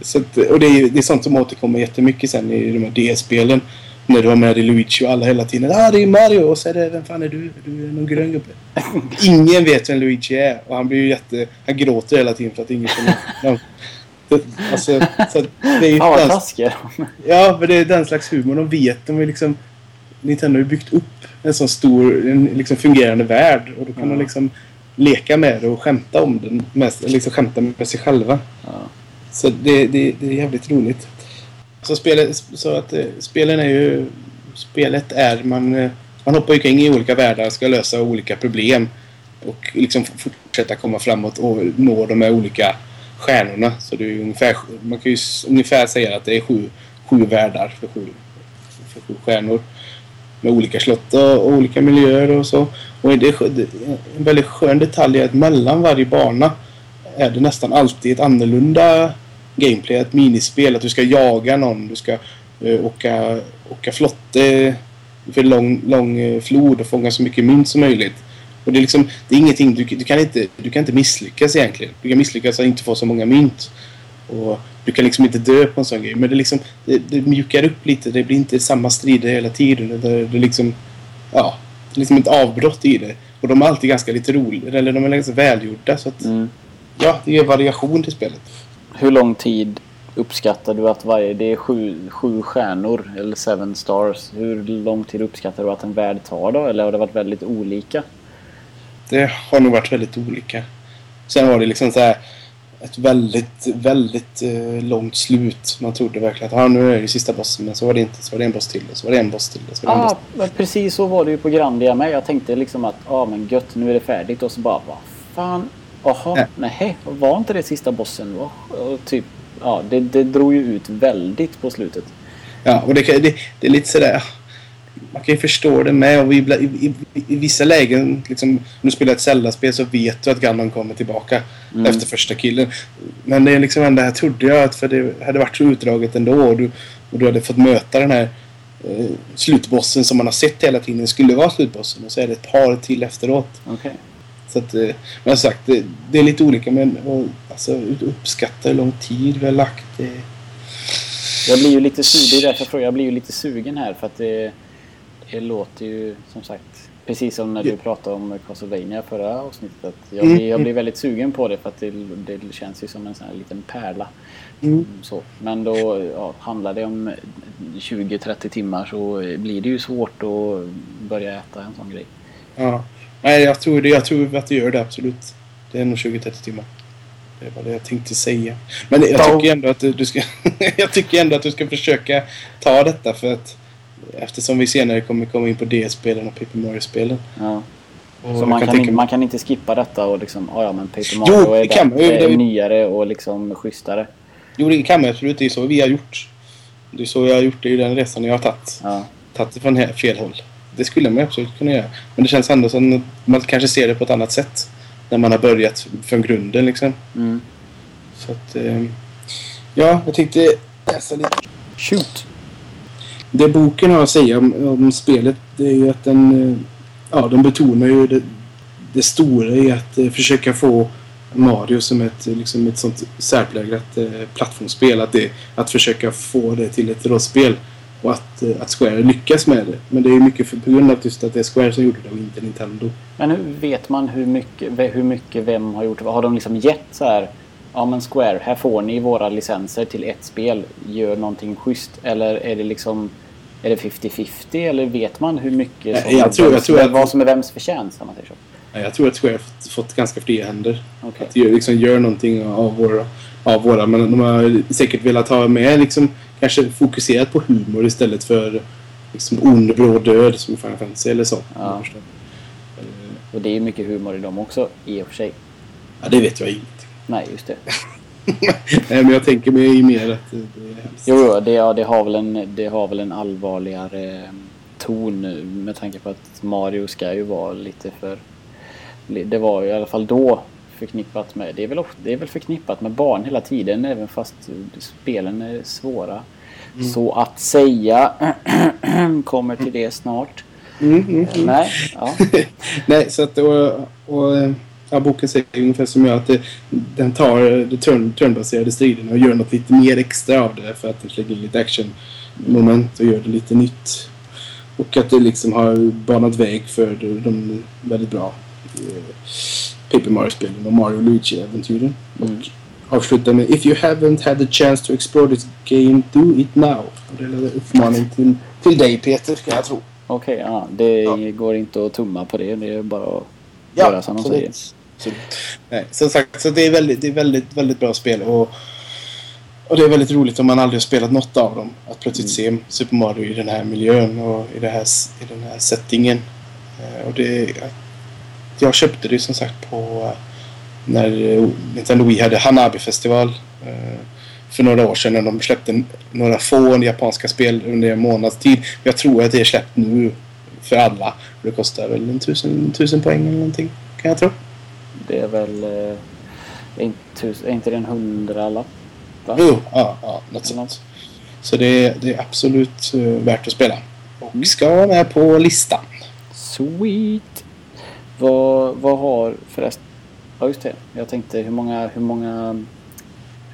Så att, och det är, det är sånt som återkommer jättemycket sen i de här DS-spelen. När du har med dig Luigi och alla hela tiden. Ah, det är Mario! Och så är det, vem fan är du? Du är någon grön gubbe. Ingen vet vem Luigi är. Och han blir ju jätte... Han gråter hela tiden för att ingen känner honom. Alltså, så det är ju Ja, den. Ja, för det är den slags humor de vet. De är liksom... Nintendo har ju byggt upp en sån stor, en liksom fungerande värld. Och då kan Ja. de liksom leka med det och skämta om den. Med, liksom skämta med sig själva. Ja. Så det, det, det är jävligt roligt. Så, spelet, så att eh, spelen är ju... Spelet är... Man, eh, man hoppar ju kring i olika världar, ska lösa olika problem. Och liksom fortsätta komma framåt och nå de här olika stjärnorna. Så det är ungefär, man kan ju ungefär säga att det är sju, sju världar för sju, för sju stjärnor. Med olika slott och, och olika miljöer och så. Och det en väldigt skön detalj är att mellan varje bana är det nästan alltid ett annorlunda gameplay, ett minispel. Att du ska jaga någon, du ska uh, åka, åka flotte för lång, lång eh, flod och fånga så mycket mynt som möjligt. Och det är liksom, det är ingenting, du, du, kan inte, du kan inte misslyckas egentligen. Du kan misslyckas att inte få så många mynt. Och du kan liksom inte dö på en sån grej. Men det, liksom, det, det mjukar upp lite. Det blir inte samma strider hela tiden. Det, det, liksom, ja, det är liksom ett avbrott i det. Och de är alltid ganska lite roliga. Eller de är ganska välgjorda. Så att, Mm. ja, det ger variation till spelet. Hur lång tid uppskattar du att varje... Det är sju, sju stjärnor, eller seven stars. Hur lång tid uppskattar du att en värld tar då? Eller har det varit väldigt olika? Det har nog varit väldigt olika. Sen var det liksom så här ett väldigt, väldigt eh, långt slut. Man trodde verkligen att ah, nu är det sista bossen. Men så var det inte. Så var det en boss till. Och så var det en boss till. Och så var det en boss Ah, men precis så var det ju på Grandia med. Jag tänkte liksom att ja ah, men gött, nu är det färdigt. Och så bara, vad fan? Jaha, Nej. var inte det sista bossen? Va? Och typ, ja, det, det drog ju ut väldigt på slutet. Ja, och det, det, det är lite sådär... Man kan ju förstå det med. Och i, i, i, vissa lägen, liksom, när du spelar ett Zelda-spel så vet du att Ganon kommer tillbaka Mm. efter första killen. Men det är liksom ändå här trodde jag att för det hade varit så utdraget ändå och du, och du hade fått möta den här eh, slutbossen som man har sett hela tiden skulle vara slutbossen. Och så är det ett par till efteråt. Okej. Så att, eh, men sagt, det, det är lite olika men och, alltså, uppskatta hur lång tid vi har lagt. Det, Jag blir ju lite sugen, därför. Jag blir ju lite sugen här för att det, det låter ju som sagt Precis som när du pratade om Castlevania förra avsnittet. Att jag, Mm, blir, jag mm. blir väldigt sugen på det för att det, det känns ju som en sån här liten pärla. mm. Så. Men då ja, handlar det om 20-30 timmar så blir det ju svårt att börja äta en sån grej. Ja. Nej, jag tror, det, jag tror att det gör det absolut. Det är nog 20-30 timmar. Det var det jag tänkte säga. Men jag Ja. tycker ändå att du ska... jag tycker ändå att du ska försöka ta detta för att eftersom vi senare kommer komma in på DS-spelen och Paper Mario-spelen. Ja. Och Så man kan, tänka man kan inte skippa detta och liksom, ja ja men Paper Jo, Mario är, det kan man Det är nyare och liksom schysstare. Jo, det kan man absolut. Det är så vi har gjort. Det är så jag har gjort. Det är den resan jag har tagit. Ja. Tagit det från fel håll. Det skulle man absolut kunna göra. Men det känns ändå som att man kanske ser det på ett annat sätt. När man har börjat från grunden liksom. Mm. Så att... Eh, ja, jag tänkte läsa lite. Shoot! Det boken har att säga om, om spelet det är ju att den... Eh, ja, de betonar ju det, det stora i att eh, försöka få Mario som ett, eh, liksom ett sånt särpräglat eh, plattformsspel. Att, det, att försöka få det till ett rollspel. Och att, att Square lyckas med det. Men det är ju mycket för, på grund av just att det är Square som gjorde det och inte Nintendo. Men hur vet man hur mycket, hur mycket vem har gjort det? Har de liksom gett så här Ja men Square, här får ni våra licenser till ett spel. Gör någonting schysst. Eller är det liksom är det 50-50 eller vet man hur mycket som jag tror- jag tror att- vad som är vems förtjänst om man säger så? Ja, Jag tror att Square har fått, fått ganska fria händer. Okej. Att liksom, gör någonting av våra, av våra. Men de har säkert velat ha med liksom, kanske fokuserat på humor istället för liksom, ond, bråd död som Final Fantasy eller så. Ja. Och det är ju mycket humor i dem också i och för sig. Ja, det vet jag inte. Nej, just det. Nej, men jag tänker mig mer att det är hemskt. Jo, det, ja, det, har väl en, det har väl en allvarligare ton nu med tanke på att Mario ska ju vara lite för... Det var ju i alla fall då förknippat med... Det är väl, det är väl förknippat med barn hela tiden även fast spelen är svåra. Mm. Så att säga kommer till det snart. Mm, mm, mm. Nej, ja. Nej, så att... Och, och, ja, boken säger ungefär som jag att det, den tar det turn, turnbaserade striden och gör något lite mer extra av det för att det lägger lite action-moment och gör det lite nytt. Och att det liksom har banat väg för de väldigt bra eh, Paper Mario-spelen och Mario Luigi-äventyren. Mm. Och avslutar med If you haven't had the chance to explore this game, do it now. Och det är en uppmaning till, till dig Peter, ska jag tro. Okej, okay, ja. Det ja. går inte att tumma på det. Det är bara att ja, göra som de säger. Så, nej, som sagt, så det är väldigt, det är väldigt, väldigt bra spel. Och, och det är väldigt roligt om man aldrig har spelat något av dem. Att plötsligt mm. se Super Mario i den här miljön och i, det här, i den här settingen. Uh, och det, jag köpte det som sagt på uh, när Nintendo Wii hade Hanabi-festival för några år sedan när de släppte några få japanska spel under en månads tid. Jag tror att det är släppt nu för alla. Det kostar väl en tusen, tusen poäng eller någonting kan jag tro. Det är väl... Eh, är inte det en hundralapp? Jo, ja, ja, något sånt. Så det är, det är absolut uh, värt att spela. Och mm. ska vara med på listan. Sweet! Vad, vad har förresten... Ja, just det. Jag tänkte hur många, hur många,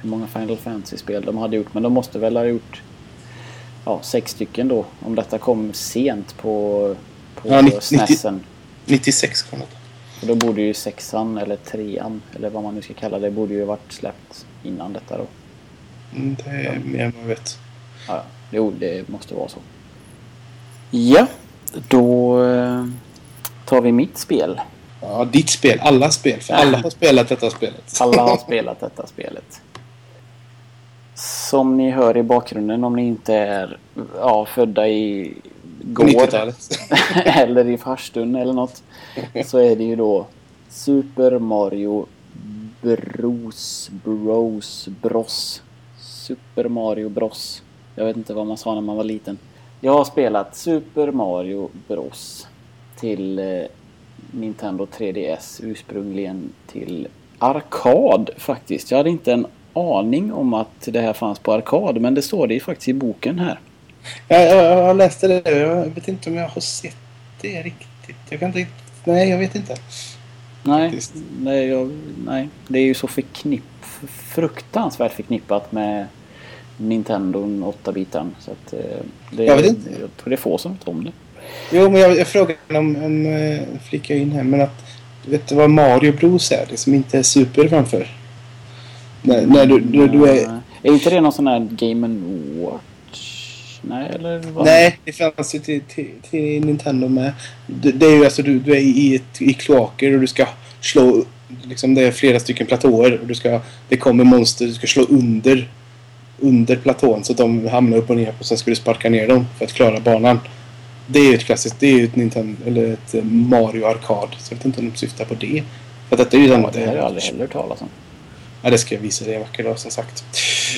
hur många Final Fantasy-spel de hade gjort. Men de måste väl ha gjort ja, sex stycken då. Om detta kom sent på, på ja, 90, SNESen. 96 kom det. Och då borde ju sexan eller trean eller vad man nu ska kalla det borde ju varit släppt innan detta då. Mm, det är ja. mer än man vet. Ja, jo det måste vara så. Ja, då eh, tar vi mitt spel. Ja, ditt spel. Alla spel. För alla har spelat detta spelet. Alla har spelat detta spelet. Som ni hör i bakgrunden om ni inte är ja, födda i går eller i farstun eller något så är det ju då Super Mario Bros Bros Bros Super Mario Bros Jag vet inte vad man sa när man var liten. Jag har spelat Super Mario Bros till eh, Nintendo 3DS ursprungligen till arkad faktiskt. Jag hade inte en aning om att det här fanns på arkad men det står det ju faktiskt i boken här. Ja, jag, jag läste det. Jag vet inte om jag har sett det riktigt. Jag kan inte Nej, jag vet inte. Nej, nej, jag, nej. det är ju så förknipp, fruktansvärt förknippat med Nintendo 8-bitaren. Så att, eh, det, jag vet inte. Jag tror det är få som vet om det. Jo, men jag, jag frågade om, om äh, flicka in här, men att vet du vad Mario Bros är? Det som inte är super framför. När, när du, när du är... Är inte det någon sån här Game Watch? Nej, eller vad? Nej, det fanns ju till, till, till Nintendo med. Det, det, är ju alltså du, du är i, ett, i kloaker och du ska slå... Liksom det är flera stycken platåer och du ska... Det kommer monster du ska slå under under platån så att de hamnar upp och ner och sen ska du sparka ner dem för att klara banan. Det är ju ett klassiskt, det är ju ett Nintendo, eller ett Mario Arkad. Så jag vet inte om de syftar på det. För detta är ju den... Ja, det har jag aldrig heller talas om. Ja, det ska jag visa dig en vacker dag som sagt.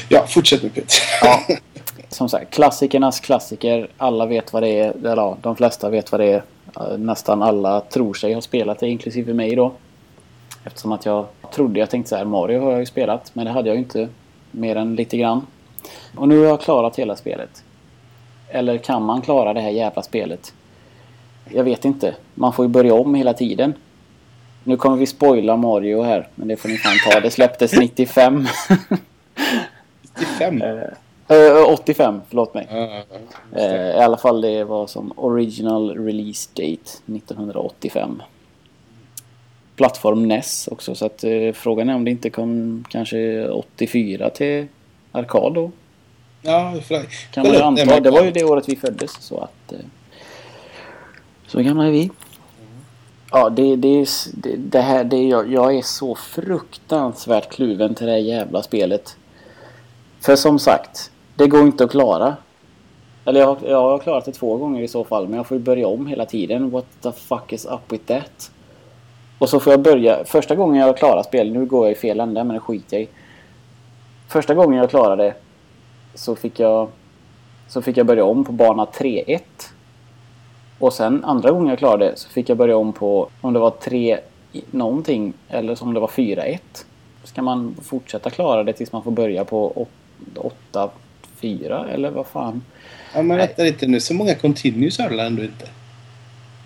Ja, fortsätt nu Peter. Ja. som sagt, klassikernas klassiker. Alla vet vad det är. Eller ja, de flesta vet vad det är. Nästan alla tror sig ha spelat det, inklusive mig då. Eftersom att jag trodde, jag tänkte så här, Mario har jag ju spelat. Men det hade jag ju inte. Mer än lite grann. Och nu har jag klarat hela spelet. Eller kan man klara det här jävla spelet? Jag vet inte. Man får ju börja om hela tiden. Nu kommer vi spoila Mario här, men det får ni fan ta. Det släpptes 95. 95? Uh, 85, förlåt mig. Uh, uh, I alla fall det var som original release date 1985. Plattform NES också så att uh, frågan är om det inte kom kanske 84 till arkad då. Ja, för, kan man ju anta. Det var ju det året vi föddes så att... så gamla är vi. Ja, det, det, det, det här, det, jag, jag är så fruktansvärt kluven till det här jävla spelet. För som sagt, det går inte att klara. Eller jag, jag har klarat det två gånger i så fall, men jag får ju börja om hela tiden. What the fuck is up with that? Och så får jag börja, första gången jag klarar spelet, nu går jag i fel ända men det skiter jag i. Första gången jag klarade det så fick jag, så fick jag börja om på bana 3-1. Och sen andra gången jag klarade det så fick jag börja om på om det var 3 någonting eller om det var 4-1. Ska man fortsätta klara det tills man får börja på 8? 8-4 eller vad fan? Ja men vänta lite nu, så många continues har du ändå inte?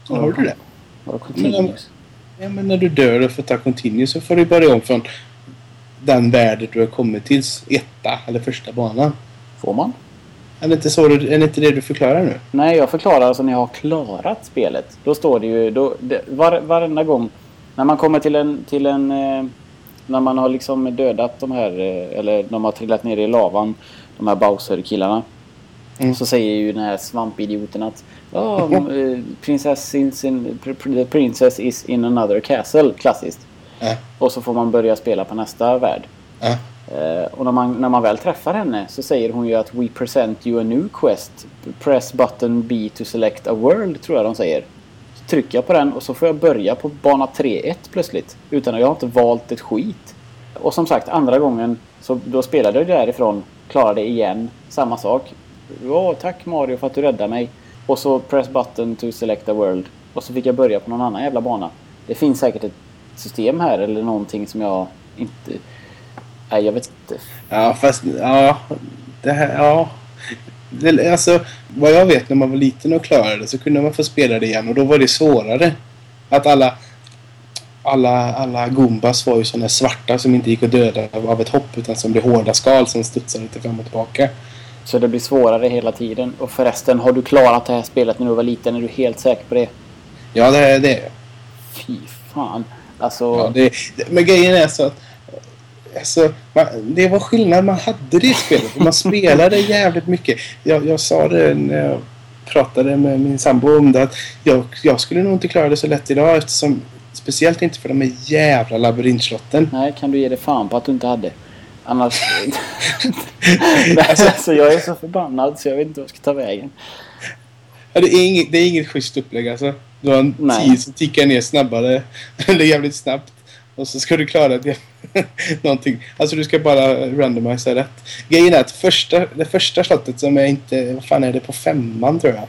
Så har du det? Vadå continuous? Ja men när du dör och får ta continues så får du börja om från den värld du har kommit till. Etta eller första banan. Får man? Är det inte, så är det, inte det du förklarar nu? Nej, jag förklarar alltså när jag har klarat spelet. Då står det ju... Då, det, var, varenda gång när man kommer till en... Till en eh, när man har liksom dödat de här... Eh, eller de har trillat ner i lavan. De här Bowser-killarna. Mm. Så säger ju den här svampidioten att oh, eh, princess, is in, the princess is in another castle. Klassiskt. Ja. Och så får man börja spela på nästa värld. Eh, och när man, när man väl träffar henne så säger hon ju att We present you a new quest. Press button B to select a world tror jag de säger. Så trycker jag på den och så får jag börja på bana 3-1 plötsligt. Utan att jag har inte valt ett skit. Och som sagt andra gången så då spelade jag därifrån. Klarade igen. Samma sak. Åh, tack Mario för att du räddade mig. Och så press button to select a world. Och så fick jag börja på någon annan jävla bana. Det finns säkert ett system här eller någonting som jag inte... Nej, jag vet inte. Ja, fast ja. Det här, ja. Det, alltså, vad jag vet när man var liten och klarade det så kunde man få spela det igen och då var det svårare. Att alla alla, alla Goombas var ju sådana svarta som inte gick att döda av ett hopp utan som blev hårda skal som studsade lite fram och tillbaka. Så det blir svårare hela tiden. Och förresten, har du klarat det här spelet när du var liten? Är du helt säker på det? Ja, det är det. Fy fan. Alltså... Ja, det, det, men grejen är så att alltså, man, det var skillnad. Man hade det i spelet. Man spelade jävligt mycket. Jag, jag sa det när jag pratade med min sambo om det. Att jag, jag skulle nog inte klara det så lätt idag eftersom Speciellt inte för de här jävla labyrintslotten. Nej, kan du ge dig fan på att du inte hade. Annars... Nej, alltså, jag är så förbannad så jag vet inte vad jag ska ta vägen. Ja, det, är inget, det är inget schysst upplägg alltså. Du har en Nej. tid som tickar ner snabbare. Eller jävligt snabbt. Och så ska du klara det. någonting. Alltså du ska bara randomisa rätt. Grejen är att första, det första slottet som är inte... Vad fan är det? På femman tror jag.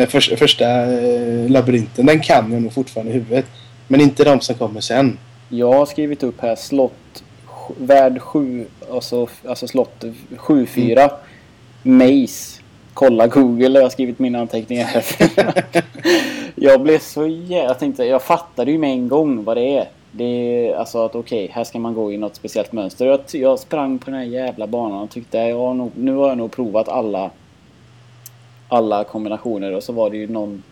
Eh, För, första eh, labyrinten. Den kan jag nog fortfarande i huvudet. Men inte de som kommer sen. Jag har skrivit upp här slott värld 7, alltså, alltså slott 7-4. Maze. Kolla Google, jag har skrivit mina anteckningar här. jag blev så jävla... Jag tänkte, jag fattade ju med en gång vad det är. Det är alltså att okej, här ska man gå i något speciellt mönster. Jag, jag sprang på den här jävla banan och tyckte jag har nog, nu har jag nog provat alla alla kombinationer och så var det ju någon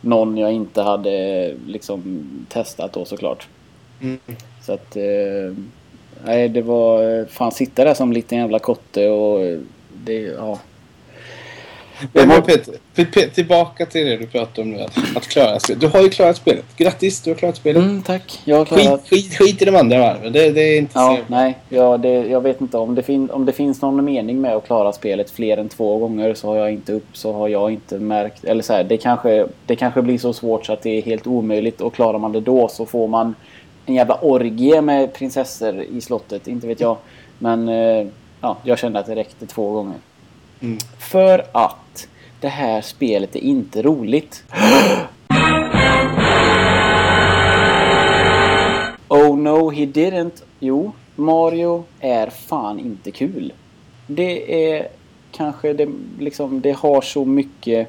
någon jag inte hade liksom testat då såklart. Mm. Så att eh, nej det var fan sitta där som liten jävla kotte och det ja. Men, men Peter, Pe- Pe- tillbaka till det du pratade om nu. Att, att klara spelet. Du har ju klarat spelet. Grattis, du har klarat spelet. Mm, tack. Jag har klarat Skit, skit, skit i de andra varven. Det, det är inte Ja, så... nej. Ja, det, jag vet inte om det, fin, om det finns någon mening med att klara spelet fler än två gånger så har jag inte upp så har jag inte märkt. Eller så här, det kanske, det kanske blir så svårt så att det är helt omöjligt och klarar man det då så får man en jävla orgie med prinsessor i slottet. Inte vet jag. Men eh, ja, jag kände att det räckte två gånger. Mm. För att det här spelet är inte roligt. Oh no, he didn't. Jo, Mario är fan inte kul. Det är kanske det liksom, det har så mycket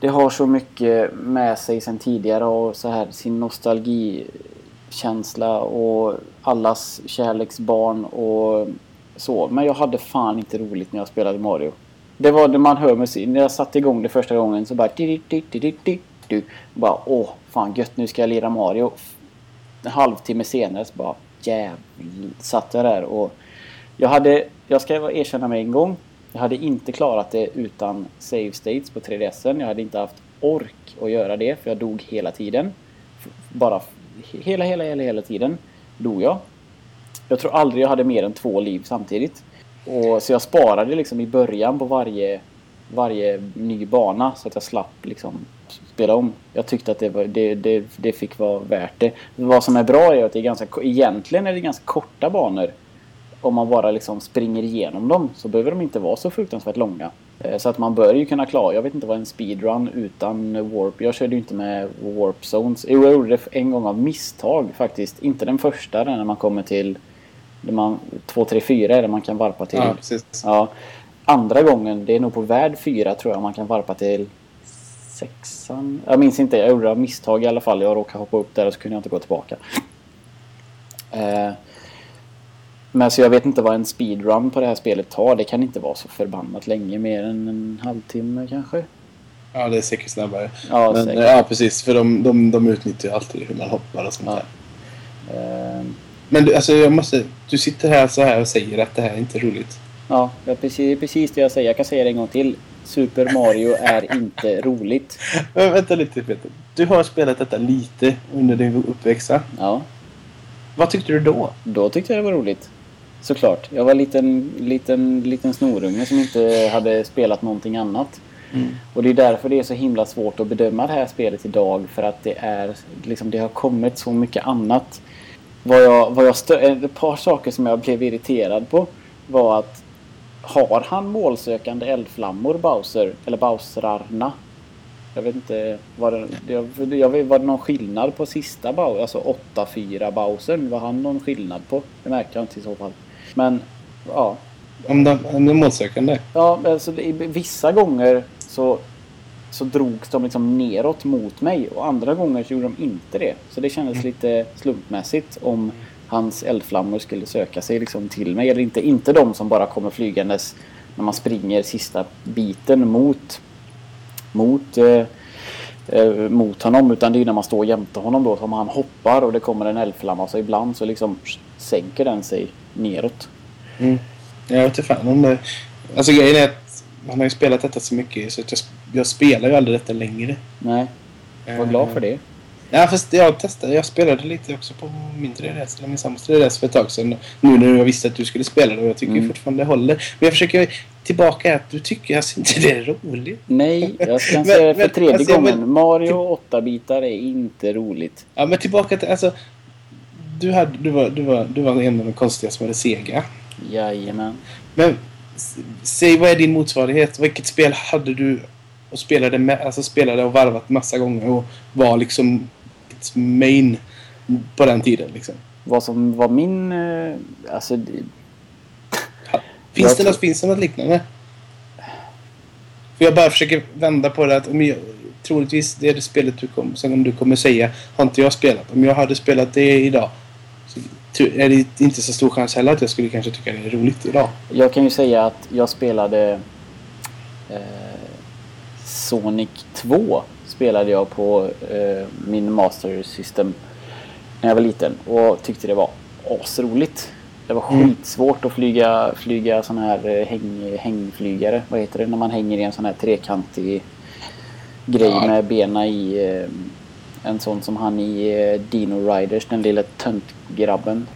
det har så mycket med sig sen tidigare och så här sin nostalgikänsla och allas kärleksbarn och så. Men jag hade fan inte roligt när jag spelade Mario. Det var när man hör musik. När jag satte igång det första gången så bara... di- di- di- di- di- Bara åh, fan gött nu ska jag lira Mario. En halvtimme senare så bara jävlar satt jag där och... Jag hade... Jag ska erkänna mig en gång. Jag hade inte klarat det utan save states på 3DSen. Jag hade inte haft ork att göra det för jag dog hela tiden. Bara hela, hela, hela, hela tiden dog jag. Jag tror aldrig jag hade mer än två liv samtidigt. Och, så jag sparade liksom i början på varje, varje ny bana så att jag slapp liksom spela om. Jag tyckte att det, var, det, det, det fick vara värt det. Vad som är bra är att det är ganska, egentligen är det ganska korta banor. om man bara liksom springer igenom dem så behöver de inte vara så fruktansvärt långa. Eh, så att man bör ju kunna klara, jag vet inte vad en speedrun utan warp, jag körde ju inte med warp zones. Jo, jag gjorde det en gång av misstag faktiskt. Inte den första, den när man kommer till där man, 2, 3, 4 är det man kan varpa till. Ja, precis. Ja. Andra gången, det är nog på värld 4 tror jag man kan varpa till sexan. Jag minns inte, jag gjorde misstag i alla fall. Jag råkade hoppa upp där och så kunde jag inte gå tillbaka. Eh, men så jag vet inte vad en speedrun på det här spelet tar. Det kan inte vara så förbannat länge, mer än en halvtimme kanske. Ja, det är säkert snabbare. Ja, Men, säkert. ja, precis. För de, de, de utnyttjar alltid hur man hoppar och sånt Ja. där. Eh, Men du, alltså, jag måste... Du sitter här så här och säger att det här är inte roligt. ja, det är precis, precis det jag säger. Jag kan säga det en gång till. Super Mario är inte roligt. Men vänta lite Peter. Du har spelat detta lite under din uppväxt. Ja, Vad tyckte du då? då tyckte jag det var roligt. Såklart. Jag var en liten, liten, liten snorunge som inte hade spelat någonting annat. Och det är därför det är så himla svårt att bedöma det här spelet idag. För att det är liksom, det har kommit så mycket annat. Vad jag, vad jag stö- ett par saker som jag blev irriterad på var att har han målsökande eldflammor Bowser? Eller Bowserarna? Jag vet inte. Var det, jag, jag vet, var det någon skillnad på sista Bowser? Alltså 8-4 Bowsern? Var han någon skillnad på? Det märkte jag inte i så fall. Men ja, Om de, om de målsökande? Ja, alltså, vissa gånger så, så drogs de liksom neråt mot mig och andra gånger så gjorde de inte det. Så det kändes lite slumpmässigt om hans eldflammor skulle söka sig liksom till mig eller inte. Inte de som bara kommer flygandes när man springer sista biten mot, mot, eh, eh, mot honom utan det är när man står jämte honom då som han hoppar och det kommer en eldflamma så ibland så liksom sänker den sig neråt. Mm. Jag vet inte fan om det... Alltså grejen är att man har ju spelat detta så mycket så jag, jag spelar ju aldrig detta längre. Nej, var glad för det. Ja, fast jag testade. Jag spelade lite också på min 3DS, eller min sambos 3DS för ett tag sedan. Nu när jag visste att du skulle spela det och jag tycker Mm. fortfarande det håller. Men jag försöker tillbaka att du tycker alltså inte det är roligt. Nej, jag ska Men- säga det för men, tredje alltså, gången. vill- Mario 8-bitar är inte roligt. Ja, men tillbaka till... Alltså, du, hade, du, var, du, var, du var en av de konstiga som hade Sega. Jajamän. Men säg, vad är din motsvarighet? Vilket spel hade du och spelade, med, alltså spelade och varvat massa gånger och var liksom main på den tiden? Liksom? Vad som var min... eh, Alltså... det- Finns, Jag det något, finns det något liknande? För jag bara försöker vända på det att om jag, troligtvis det är det spelet du kom, som du kommer säga har inte jag spelat. Om jag hade spelat det idag är det inte så stor chans heller att jag skulle kanske tycka det är roligt idag. Jag kan ju säga att jag spelade... Eh, Sonic 2 spelade jag på eh, min Master System när jag var liten och tyckte det var asroligt. Det var Mm. skitsvårt att flyga, flyga sån här eh, häng, hängflygare. Vad heter det när man hänger i en sån här trekantig grej Ja. med bena i eh, en sån som han i eh, Dino Riders, den lilla töntgrabben.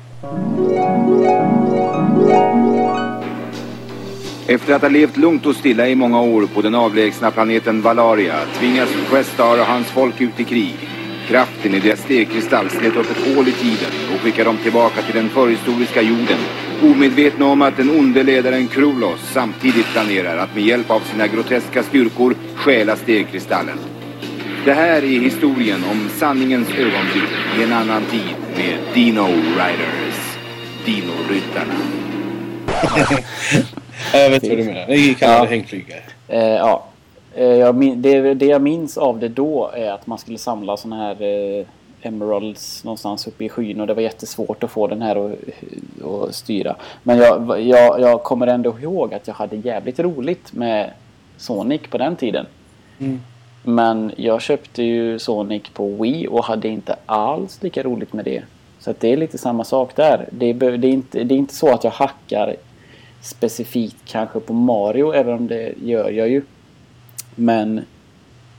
Efter att ha levt lugnt och stilla i många år på den avlägsna planeten Valaria tvingas Questar och hans folk ut i krig. Kraften i deras stegkristall slet upp ett hål i tiden och skickar dem tillbaka till den förhistoriska jorden. Omedvetna om att den onde ledaren Krulos samtidigt planerar att med hjälp av sina groteska styrkor stjäla stegkristallen. Det här är historien om sanningens ögonblick i en annan tid med Dino Riders. Dino-ryttarna. Jag vet vad du menar. Vi kallar Ja. det hängflygare. Eh, ja. Eh, jag min, det, det jag minns av det då är att man skulle samla såna här eh, emeralds någonstans uppe i skyn och det var jättesvårt att få den här att att styra. Men jag, jag, jag kommer ändå ihåg att jag hade jävligt roligt med Sonic på den tiden. Mm. Men jag köpte ju Sonic på Wii och hade inte alls lika roligt med det. Så att det är lite samma sak där. Det är, det är, inte, det är inte så att jag hackar specifikt kanske på Mario, även om det gör jag ju. Men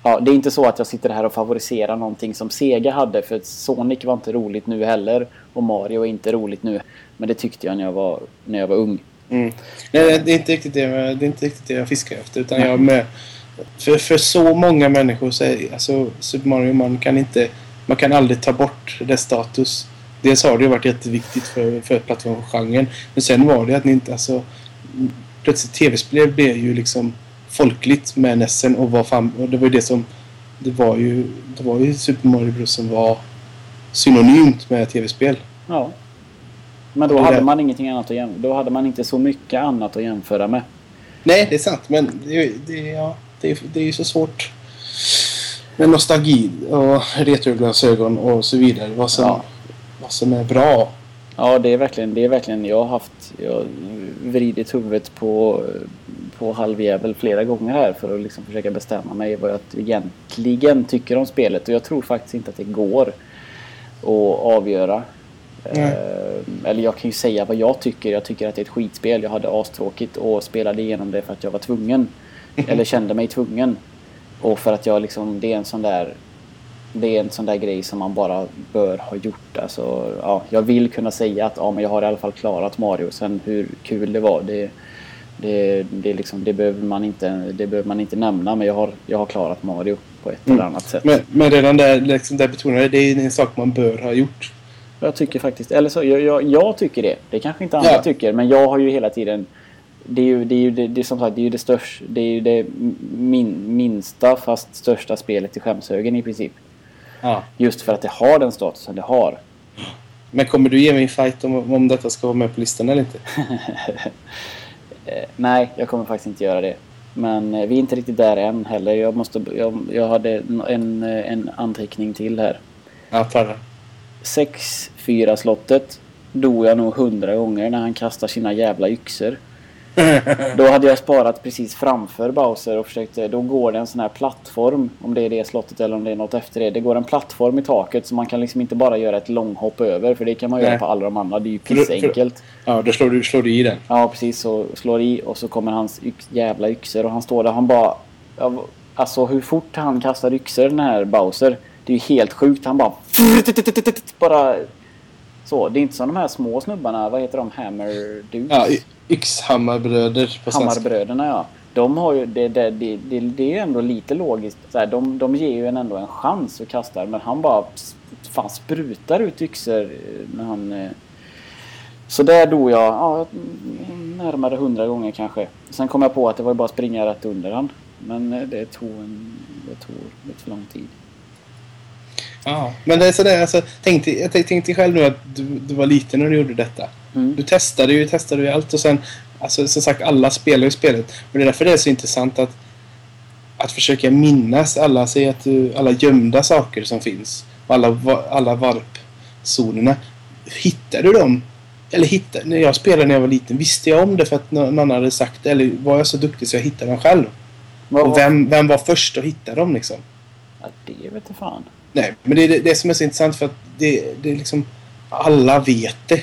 ja, det är inte så att jag sitter här och favoriserar någonting som Sega hade. För Sonic var inte roligt nu heller. Och Mario är inte roligt nu. Men det tyckte jag när jag var, när jag var ung. Mm. Nej, det är inte riktigt det, det, är inte riktigt det jag fiskar efter. Utan jag med, för, för så många människor så är alltså, Super Mario man kan inte... Man kan aldrig ta bort dess status. dels har det ju varit jätteviktigt för, för plattformsgenren. Men sen var det att ni inte, alltså... Plötsligt tv-spel blev ju liksom folkligt med Nessen och vad fan, och det var ju det som... Det var ju, det var ju Super Mario Bros som var synonymt med tv-spel. Ja. Men då Det hade där- man ingenting annat att jämföra Då hade man inte så mycket annat att jämföra med. Nej, det är sant. Men det, det, ja, det, är, det är ju så svårt med nostalgi och retroglasögon och så vidare. Vad som, Ja. vad som är bra. Ja, det är verkligen, det är verkligen, jag har haft, jag har vridit huvudet på, på halvjävel flera gånger här för att liksom försöka bestämma mig vad jag egentligen tycker om spelet. Och jag tror faktiskt inte att det går att avgöra. Eh, eller jag kan ju säga vad jag tycker. Jag tycker att det är ett skitspel. Jag hade astråkigt och spelade igenom det för att jag var tvungen. eller kände mig tvungen. Och för att jag liksom, det är en sån där det är en sån där grej som man bara bör ha gjort. Alltså, ja, jag vill kunna säga att ja, men jag har i alla fall klarat Mario. Sen hur kul det var, det, det, det, liksom, det, behöver, man inte, det behöver man inte nämna. Men jag har, jag har klarat Mario på ett eller annat sätt. Men, men redan där, liksom där betonade det är en sak man bör ha gjort. Jag tycker faktiskt, eller så, jag, jag, jag tycker det. Det kanske inte andra Ja. tycker. Men jag har ju hela tiden det är ju det, är ju det, det är som sagt det är ju det största, det är det min, minsta fast största spelet i skämshögen i princip. Ja. Just för att det har den statusen det har. Men kommer du ge mig en fight om, om detta ska vara med på listan eller inte? Eh, nej, jag kommer faktiskt inte göra det. Men eh, vi är inte riktigt där än heller. Jag, måste, jag, jag hade en, eh, en anteckning till här. Ja, ta det. 6-4 slottet dog jag nog hundra gånger när han kastar sina jävla yxor. Då hade jag sparat precis framför Bowser och försökte, då går det en sån här plattform, om det är det slottet eller om det är något efter det. Det går en plattform i taket så man kan liksom inte bara göra ett långhopp över för det kan man göra Nej. på alla de andra. Det är ju pissenkelt. Ja, då slår du, slår du i den. Ja precis, så slår i och så kommer hans yx, jävla yxor och han står där han bara... Alltså hur fort han kastar yxor den här Bowser. Det är ju helt sjukt. Han bara... Bara... Så, det är inte som de här små snubbarna. Vad heter de? Hammer Dudes? Ja, Yxhammarbröder på svenska. Hammarbröderna ja. De har ju... Det, det, det, det, är ändå lite logiskt. Så här, de, de ger ju en ändå en chans att kasta men han bara... Fan sprutar ut yxor eh, när han... eh, Så där dog jag ja, närmare hundra gånger kanske. Sen kom jag på att det var ju bara att springa rätt under han. Men eh, det tog, en, det tog lite för lång tid. Ja, men det är sådär, alltså, tänk dig, jag tänkte själv nu att du, du var liten när du gjorde detta. Mm. Du testade ju, testade ju allt och sen, alltså som sagt, alla spelar ju spelet. Och det är därför det är så intressant att, att försöka minnas alla, säg att du, alla gömda saker som finns. Och alla, alla varpzonerna. Hittar du dem? Eller hittar, när jag spelade när jag var liten, visste jag om det för att nå- någon hade sagt det? Eller var jag så duktig så jag hittade dem själv? Vad- Och vem, vem var först att hitta dem liksom? Ja, det vet jag fan. Nej, men det är det, det som är så intressant för att det, det är liksom... Alla vet det.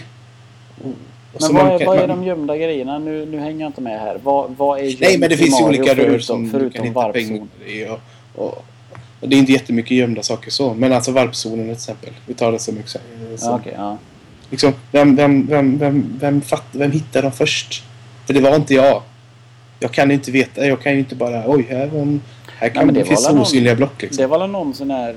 Men vad man är, vad är de gömda grejerna? Nu, nu hänger jag inte med här. Vad, vad är Nej, gömt men det finns ju olika rör förutom, som du förutom kan hitta pengar i. Och, och, och det är inte jättemycket gömda saker så. Men alltså varpzonen till exempel. Vi tar det som exempel. Ja, okej, ja. liksom, vem, vem, vem, vem, vem, fatt, vem hittar dem först? För det var inte jag. Jag kan inte veta. Jag kan ju inte bara... Oj, här, var en, här kan, men det finns var väl någon- osynliga block liksom. Det var någon sån här,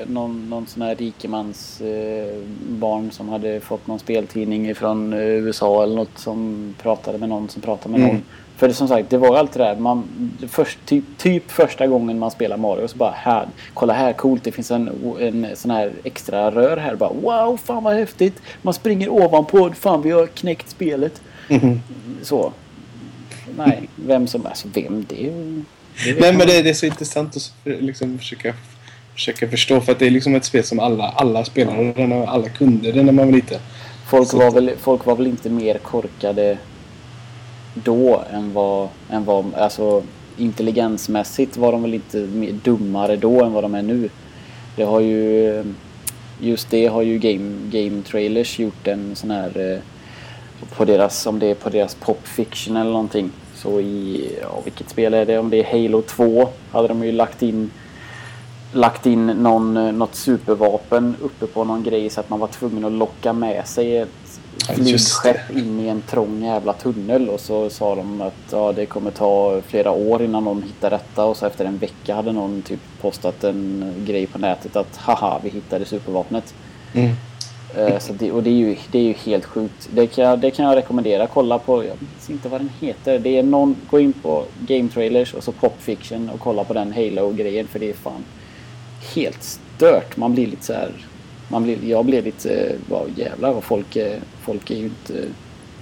eh, någon, någon sån här rikemans eh, barn som hade fått någon speltidning från eh, USA eller något som pratade med någon som pratade med Mm. någon. För det, som sagt, det var allt det där. Man, det först, typ, typ första gången man spelar Mario så bara här, kolla här coolt det finns en, en sån här extra rör här. Bara wow, fan vad häftigt. Man springer ovanpå, fan vi har knäckt spelet. Mhm. Så. Nej, vem som, alltså vem det är ju- det Nej men det, det är så intressant att liksom försöka, försöka förstå för att det är liksom ett spel som alla, alla spelare alla kunde det när man var liten. Folk var, väl, folk var väl inte mer korkade då än vad, än vad alltså intelligensmässigt var de väl inte dummare då än vad de är nu. Det har ju, just det har ju Game, Game Trailers gjort en sån här eh, på deras, om det är på deras Pop Fiction eller någonting. Så i, ja vilket spel är det? Om det är Halo 2 hade de ju lagt in lagt in någon, eh, något supervapen uppe på någon grej så att man var tvungen att locka med sig ett flygskepp in i en trång jävla tunnel och så sa de att ja, det kommer ta flera år innan någon hittar detta och så efter en vecka hade någon typ postat en grej på nätet att haha vi hittade supervapnet. Mm. Eh, så det, och det är, ju, det är ju helt sjukt. Det kan, jag, det kan jag rekommendera. Kolla på, jag minns inte vad den heter. Det är någon, gå in på Game Trailers och så Pop Fiction och kolla på den Halo-grejen för det är fan helt stört. Man blir lite så här, man blir, jag blir lite, vad jävlar vad folk folk är ju inte...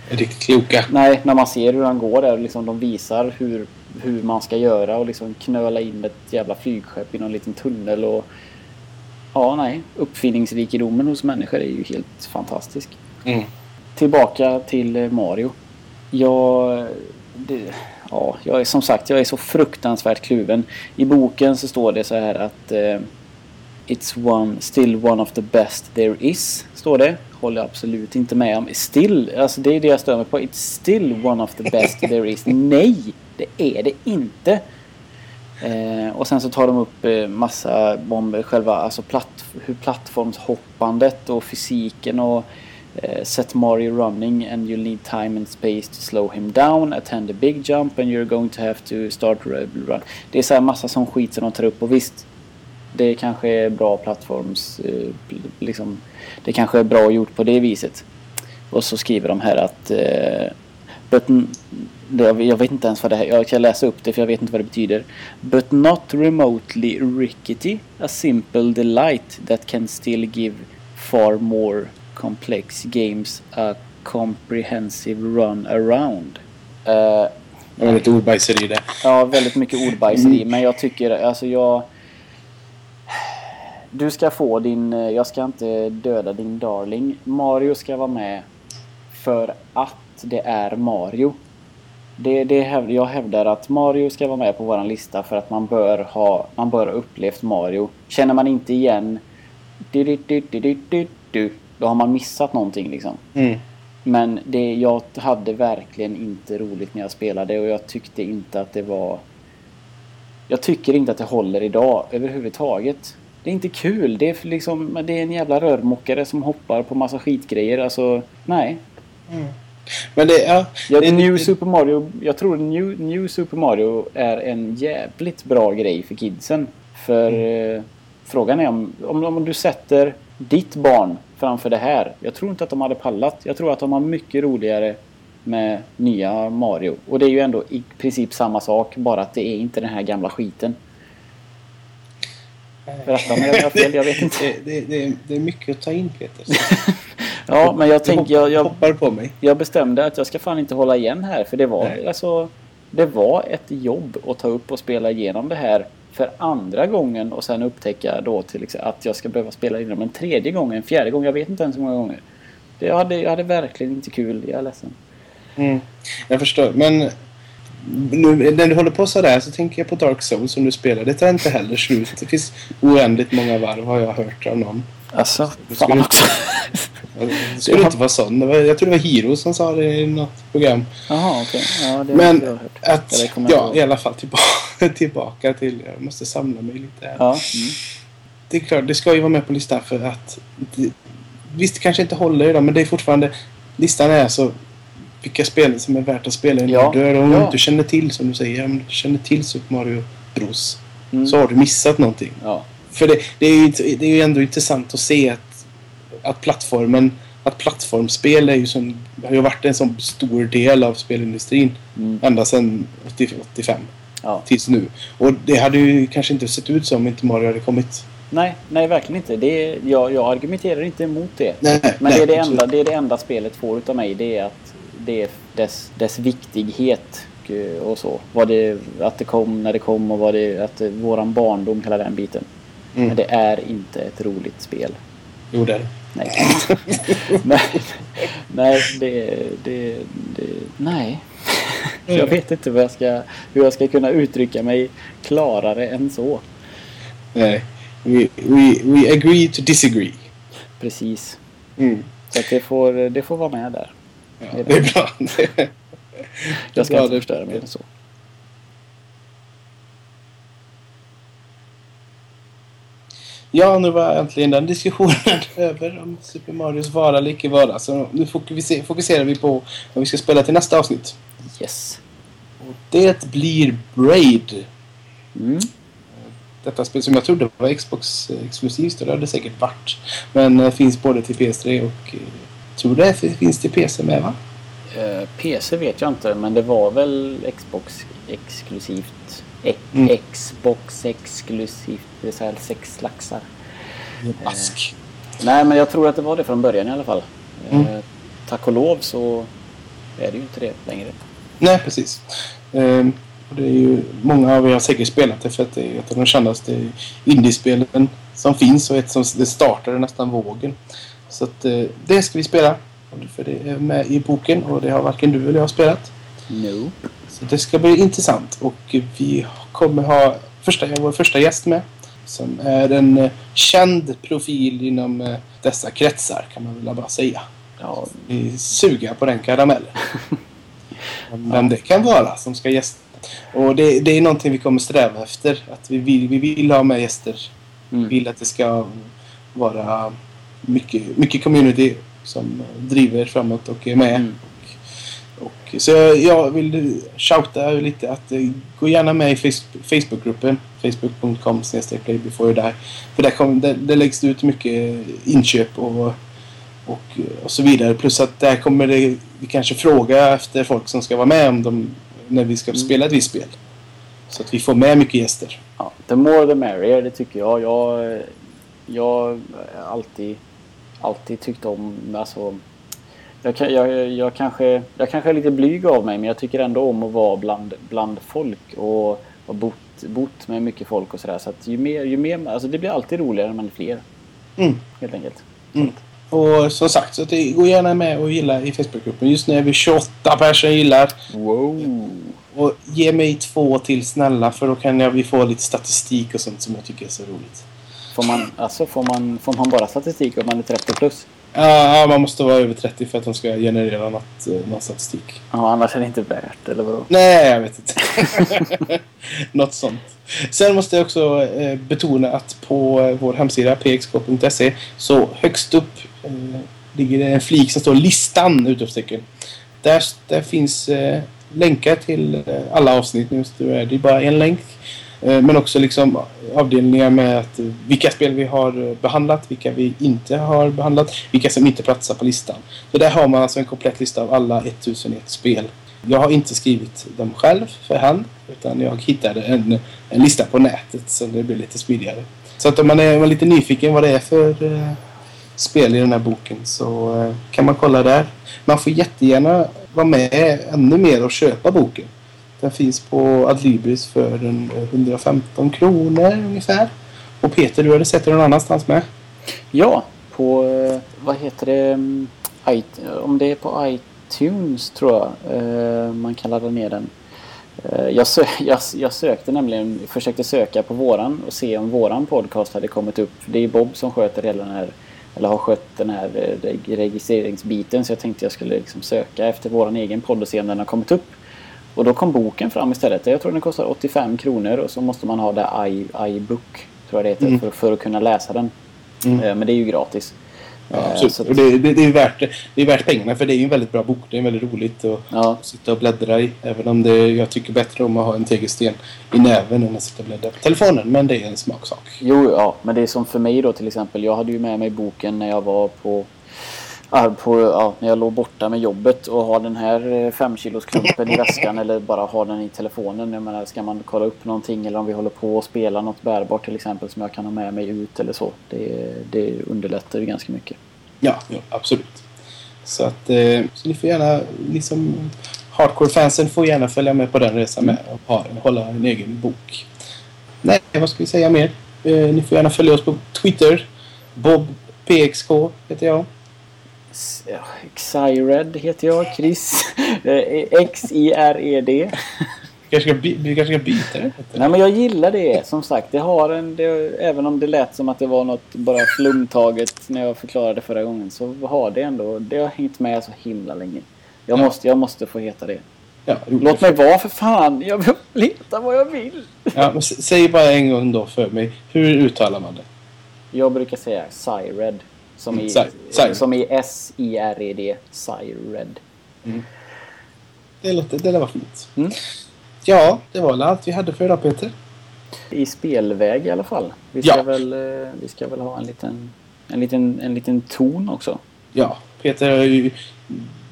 Riktigt kloka. Nej, när man ser hur han går där liksom de visar hur, hur man ska göra och liksom knöla in ett jävla flygskepp i någon liten tunnel och ja, nej. Uppfinningsrikedomen hos människor är ju helt fantastisk. Mm. Tillbaka till eh, Mario. Jag... Det, ja, jag är som sagt, jag är så fruktansvärt kluven. I boken så står det så här att eh, It's one, still one of the best there is, står det. Håller jag absolut inte med om. Still, alltså det är det jag stör mig på. It's still one of the best there is. Nej, det är det inte. Eh, och sen så tar de upp eh, massa bomber, själva alltså platt, hur plattformshoppandet och fysiken och eh, set Mario running and you'll need time and space to slow him down, attend a big jump and you're going to have to start run. Det är så här massa sån skit som de tar upp och visst det kanske är bra plattforms eh, liksom det kanske är bra gjort på det viset. Och så skriver de här att eh, but jag vet inte ens vad det är. Jag kan läsa upp det för jag vet inte vad det betyder. But not remotely rickety. A simple delight that can still give far more complex games a comprehensive run around. Uh, det var lite ordbajseri det. Ja, väldigt mycket ordbajseri. Men jag tycker, alltså jag... Du ska få din... Jag ska inte döda din darling. Mario ska vara med för att det är Mario. Det, det jag hävdar att Mario ska vara med på våran lista för att man bör ha, man bör ha upplevt Mario. Känner man inte igen du, du, du, då har man missat någonting liksom. Mm. Men det, jag hade verkligen inte roligt när jag spelade och jag tyckte inte att det var... Jag tycker inte att det håller idag överhuvudtaget. Det är inte kul. Det är liksom, det är en jävla rörmokare som hoppar på massa skitgrejer. Alltså, nej. Mm. Men det, ja, ja, det, New det, Super Mario, jag tror New, New Super Mario är en jävligt bra grej för kidsen. För Mm. eh, frågan är om, om, om du sätter ditt barn framför det här. Jag tror inte att de hade pallat. Jag tror att de har mycket roligare med nya Mario. Och det är ju ändå i princip samma sak, bara att det är inte den här gamla skiten. Berätta om jag har fel, jag vet inte. det, det, det, är mycket att ta in Peter. Ja, men jag tänker... Jag, jag, hoppar på mig. jag bestämde att jag ska fan inte hålla igen här för det var Nej. alltså Det var ett jobb att ta upp och spela igenom det här för andra gången och sen upptäcka då till exempel att jag ska behöva spela igenom en tredje gång, en fjärde gång, jag vet inte ens hur många gånger. Det, jag, hade, jag hade verkligen inte kul, jag är ledsen. Mm. Jag förstår. Men nu, när du håller på sådär så tänker jag på Dark Souls som du spelar. Det tar inte heller slut. Det finns oändligt många varv har jag hört av någon. Alltså, Det fan inte- också. Det skulle inte vara sån. Jag tror det var Hiro som sa det i något program. Jaha, okej. Ja, det har Men att, ja i alla fall tillbaka, tillbaka till, jag måste samla mig lite. Ja, mm. Det är klart, det ska ju vara med på listan för att det, visst det kanske inte håller idag men det är fortfarande listan är så vilka spel som är värt att spela innan Ja, du dör. Om ja. du inte känner till som du säger, om du känner till Super Mario Bros Mm. så har du missat någonting. ja. För det, det, är ju, det är ju ändå intressant att se att, att plattformen att plattformsspel är ju som, har ju varit en sån stor del av spelindustrin Mm. ända sedan 80, 85 ja. tills nu. Och det hade ju kanske inte sett ut så om inte Mario hade kommit. Nej, nej verkligen inte. Det är, jag, jag argumenterar inte emot det. Nej, Men nej, det, är det, absolut. enda, det är det enda spelet får utav mig. Det är att det dess, dess viktighet och- och så. Vad det, att det kom när det kom och vad det, att det, våran barndom, hela den biten. Mm. Men det är inte ett roligt spel. Jo, det är det. Nej. nej, nej, det, det, det, nej. Jag vet inte vad jag ska, hur jag ska kunna uttrycka mig klarare än så. Nej. We, we, we agree to disagree. Precis. Mm. Så det, får, det får vara med där. Ja, det är bra. Jag ska Bra, inte det- förstöra mer än så. Ja, nu var äntligen den diskussionen över om Super Marios vara eller icke vara. Så nu fokuser- fokuserar vi på vad vi ska spela till nästa avsnitt. Yes. Och det blir Braid. Mm. detta spel som jag trodde var Xbox exklusivt och det hade det säkert varit. Men eh, finns både till PS3 och eh, tror det finns till PC med va? Eh, PC vet jag inte, men det var väl Xbox exklusivt. E- Mm. Xbox exklusivt, det vill säga sex laxar. Ask. Nej, men jag tror att det var det från början i alla fall. Mm. Eh, tack och lov så är det ju inte det längre. Nej, precis. Och det är ju, många av er har säkert spelat det för att det är ett av de kändaste indiespelen som finns och ett som det startade nästan vågen. Så att eh, det ska vi spela. För det är med i boken och det har varken du eller jag spelat. Nope. Så det ska bli intressant och vi kommer ha första, vår första gäst med. Som är en eh, känd profil inom eh, dessa kretsar kan man väl bara säga. Ja, Vi suger på den karamellen. Vem det kan vara som ska gästa. Och det, det är någonting vi kommer sträva efter. Att vi vill, vi vill ha med gäster. Vi mm. vill att det ska vara mycket, mycket community som driver framåt och är med. Mm. Och, så jag, jag vill shouta lite att eh, gå gärna med i face- Facebookgruppen. Facebook.com playbefore För där, kom, där, där läggs det ut mycket inköp och, och, och så vidare. Plus att där kommer det vi kanske fråga efter folk som ska vara med om de, när vi ska Mm. spela ett visst spel. Så att vi får med mycket gäster. ja, the more the merrier, det tycker jag. Jag, jag har alltid, alltid tyckt om, alltså jag, jag, jag, kanske, jag kanske är lite blyg av mig men jag tycker ändå om att vara bland, bland folk och har bott, bott med mycket folk och sådär. Så att ju mer, ju mer, alltså det blir alltid roligare när man är fler. Mm. Helt enkelt. Mm. Och som sagt, så det, gå gärna med och gilla i Facebookgruppen. Just nu är vi 28 personer gillar. Wow! Och ge mig två till snälla för då kan jag, vi få lite statistik och sånt som jag tycker är så roligt. Får man, alltså, får, man, får man bara statistik om man är 30 plus? Ja, man måste vara över 30 för att de ska generera något, eh, någon statistik. Ja, annars är det inte värt, eller vadå? Nej, jag vet inte. något sånt. Sen måste jag också eh, betona att på eh, vår hemsida pxk.se så högst upp ligger det en flik som står listan utropstecken. Där, där finns länkar till alla avsnitt. Nu det är bara en länk. Eh, men också liksom avdelningar med att, eh, vilka spel vi har eh, behandlat, vilka vi inte har behandlat, vilka som inte platsar på listan. Så där har man alltså en komplett lista av alla 1001 spel. Jag har inte skrivit dem själv för hand utan jag hittade en, en lista på nätet så det blir lite smidigare. Så att om man är, om man är lite nyfiken vad det är för eh, spel i den här boken så eh, kan man kolla där. Man får jättegärna vara med ännu mer och köpa boken. Den finns på Adlibris för 115 eh, kronor ungefär. Och Peter, du hade sett den någon annanstans med? Ja, på, eh, vad heter det, mm, it- eh, om det är på iTunes tror jag man kan ladda ner den. Jag, sö jag, jag sökte nämligen, försökte söka på våran och se om våran podcast hade kommit upp. Det är Bob som sköter hela den här, eller har skött den här registreringsbiten så jag tänkte jag skulle liksom söka efter våran egen podd och se om den har kommit upp. Och då kom boken fram istället. Jag tror den kostar 85 kronor och så måste man ha det i, iBook tror jag det heter, Mm. för, för att kunna läsa den. Mm. Eh, Men det är ju gratis. Ja, Eh, absolut. att- Och det, det, det, är värt, det. är värt pengarna för det är ju en väldigt bra bok. Det är väldigt roligt att Ja, sitta och bläddra i. Även om det, jag tycker bättre om att ha en tegelsten i näven än att sitta och bläddra på telefonen. Men det är en smaksak. jo, ja, men det är som för mig då till exempel. Jag hade ju med mig boken när jag var på, på ja, när jag låg borta med jobbet och har den här eh, 5 kilos klumpen i väskan eller bara ha den i telefonen. Jag menar, ska man kolla upp någonting eller om vi håller på att spela något bärbart till exempel som jag kan ha med mig ut eller så. Det, det underlättar ju ganska mycket. Ja, ja absolut. Så att eh, så ni får gärna, liksom hardcore-fansen får gärna följa med på den resan med och ha, hålla en egen bok. Nej, vad ska vi säga mer? Eh, ni får gärna följa oss på Twitter. Bob PXK heter jag. Xired heter jag, Chris. X-I-R-E-D. Vi kanske ska, by- vi kanske ska byta det. Nej men jag gillar det som sagt. Det har en, det, även om det lät som att det var något bara flumtaget när jag förklarade förra gången så har det ändå, det har hängt med så himla länge. Jag, Ja. måste, jag måste få heta det. Ja, Låt mig vara för fan. Jag vill heta vad jag vill. Ja, säg bara en gång då för mig. Hur uttalar man det? Jag brukar säga Cyred. Som Mm, i, Cyred. som i S-I-R-E-D. Cyred. Det låter, det var fint. Mm. Ja, det var väl allt vi hade för idag Peter. I spelväg i alla fall. Vi ska, Ja. väl, eh, vi ska väl ha en liten, en, liten, en liten ton också. Ja, Peter, ju-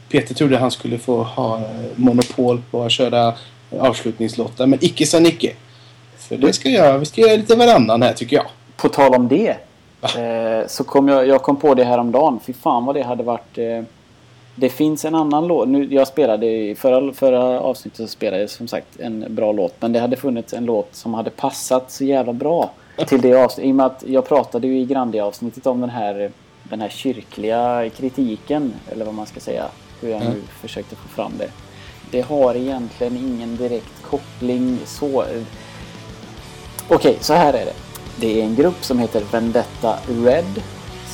Peter trodde han skulle få ha eh, monopol på att köra avslutningslåtar, men icke sa Nicke. För det ska jag, vi ska göra lite varannan här tycker jag. På tal om det. Eh, så kom jag, jag kom på det här om dagen. Fy fan vad det hade varit. Eh, det finns en annan låt. Nu, jag spelade i förra, förra avsnittet så spelade jag som sagt en bra låt. Men det hade funnits en låt som hade passat så jävla bra till det avsnittet. I och med att jag pratade ju i Grandi-avsnittet om den här, den här kyrkliga kritiken. Eller vad man ska säga. Hur jag nu Mm. försökte få fram det. Det har egentligen ingen direkt koppling så. Okej, så här är det. Det är en grupp som heter Vendetta Red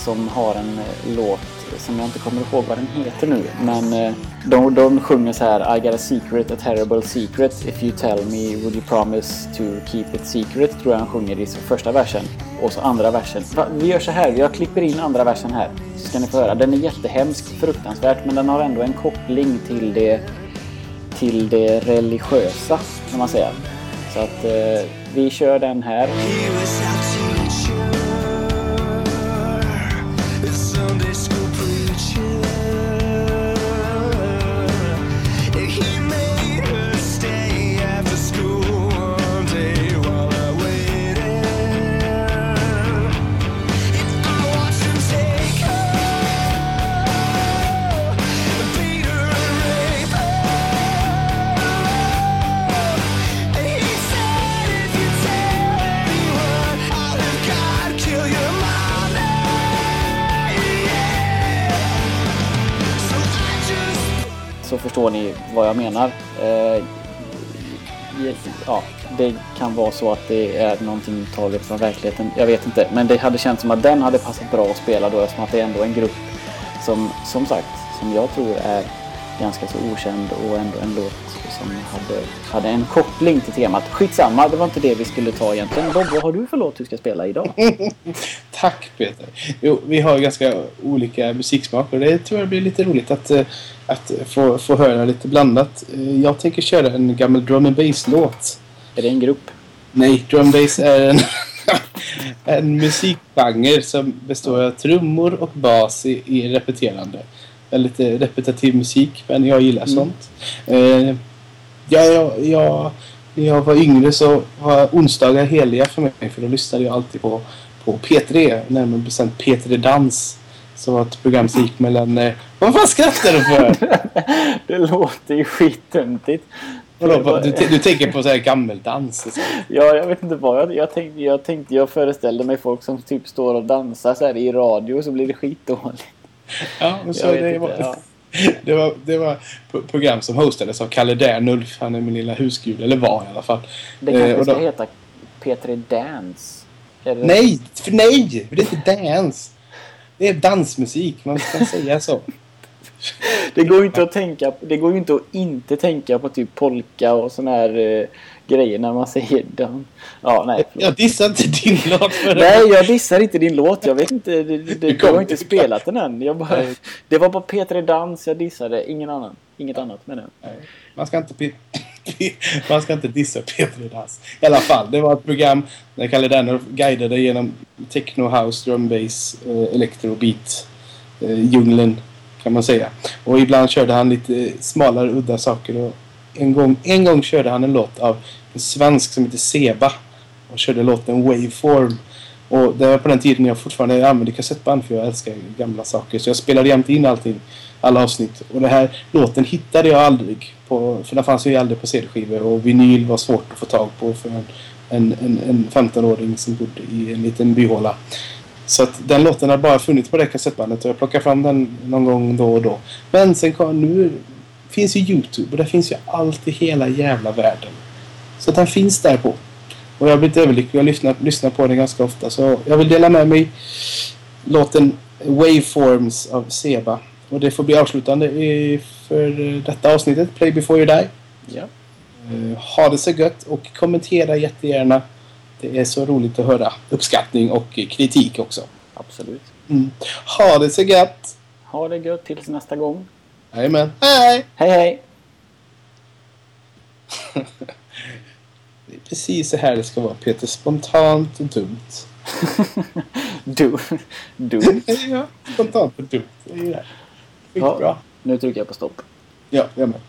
som har en eh, låt som jag inte kommer ihåg vad den heter nu. Men eh, de, de sjunger så här I got a secret, a terrible secret. If you tell me, would you promise to keep it secret? Tror jag han sjunger i första versen. Och så andra versen. Va, vi gör så här, jag klipper in andra versen här. Så ska ni få höra. Den är jättehemsk, fruktansvärt, men den har ändå en koppling till det till det religiösa kan man säga. Så att eh, vi kör den här. Vad jag menar. Eh, ja, det kan vara så att det är någonting taget från verkligheten. Jag vet inte. Men det hade känts som att den hade passat bra att spela då eftersom att det är ändå en grupp som, som sagt, som jag tror är ganska så okänd och ändå en låt som hade, hade en koppling till temat. Skitsamma, det var inte det vi skulle ta egentligen. Bob, vad har du för låt du ska spela idag? Tack Peter. Jo, vi har ganska olika musiksmak och det tror jag blir lite roligt att, eh, att få, få höra lite blandat. Eh, Jag tänker köra en gammal drum and bass-låt. Är det en grupp? Nej, drum bass är en, en musikgenre som består av trummor och bas i, i repeterande. Eh, repetitiv musik, men jag gillar sånt. Eh, ja, ja, ja, när jag var yngre så var onsdagar heliga för mig, för då lyssnade jag alltid på, på P3, närmare bestämt P3 Dans. Som var ett program som gick mellan... Eh, vad fan skrattar du för? Det låter ju skittöntigt. Vadå, vad- du, du tänker på så här gammeldans? så. Ja, jag vet inte vad jag, jag tänkte. Jag tänkte, jag föreställde mig folk som typ står och dansar så här i radio så blir det skitdåligt. Ja, men så Jag det, var, ja. Det, var, det var pro- program som hostades av Kalle Dernulf. Han är min lilla husgud, eller var i alla fall. Det Eh, kanske ska då- heta P3 Dance. Det- Nej! För nej! Det är inte dans. Det är dansmusik. Man kan säga så. Det går ju inte att tänka Det går ju inte att inte tänka på typ polka och sån här eh, grejer när man säger dan. Ja, nej. förlåt. Jag dissar inte din låt för Nej, jag dissar inte din låt. Jag vet inte. Det, det, det, Du har inte spelat den än. Jag bara, Nej. det var bara P3 Dans jag dissade. Ingen annan. Inget annat med det. Man ska inte, man ska inte dissa Peter Dass. I alla fall, det var ett program där Kalle Dernulf guidade genom techno, house, drum bass, eh, electro, beat, eh, djungeln kan man säga. Och ibland körde han lite smalare, udda saker. Och en, gång, en gång körde han en låt av en svensk som heter Seba. Och körde låten Waveform. Och det var på den tiden jag fortfarande använde kassettband för jag älskar gamla saker. Så jag spelade jämt in allting, alla avsnitt. Och den här låten hittade jag aldrig. På, för den fanns ju aldrig på CD-skivor och vinyl var svårt att få tag på för en, en, en, en 15-åring som bodde i en liten byhåla. Så att den låten har bara funnits på det kassettbandet och jag plockar fram den någon gång då och då. Men sen kom, nu finns ju Youtube och där finns ju allt i hela jävla världen. Så att den finns där på. Och jag har blivit överlycklig och lyssnar, lyssnar på den ganska ofta. Så jag vill dela med mig låten Waveforms av Seba. Och det får bli avslutande för detta avsnittet, Play before you die. Ja. Eh, ha det så gött och kommentera jättegärna. Det är så roligt att höra uppskattning och kritik också. Absolut. Mm. Ha det så gött! Ha det gött tills nästa gång. Jajamän, hej! Hej hej! Det är precis så här det ska vara Peter. Spontant och dumt. Du. Du. ja, spontant och dumt. Det är det. Riktigt Ja. bra. Nu trycker jag på stopp. Ja, jag med.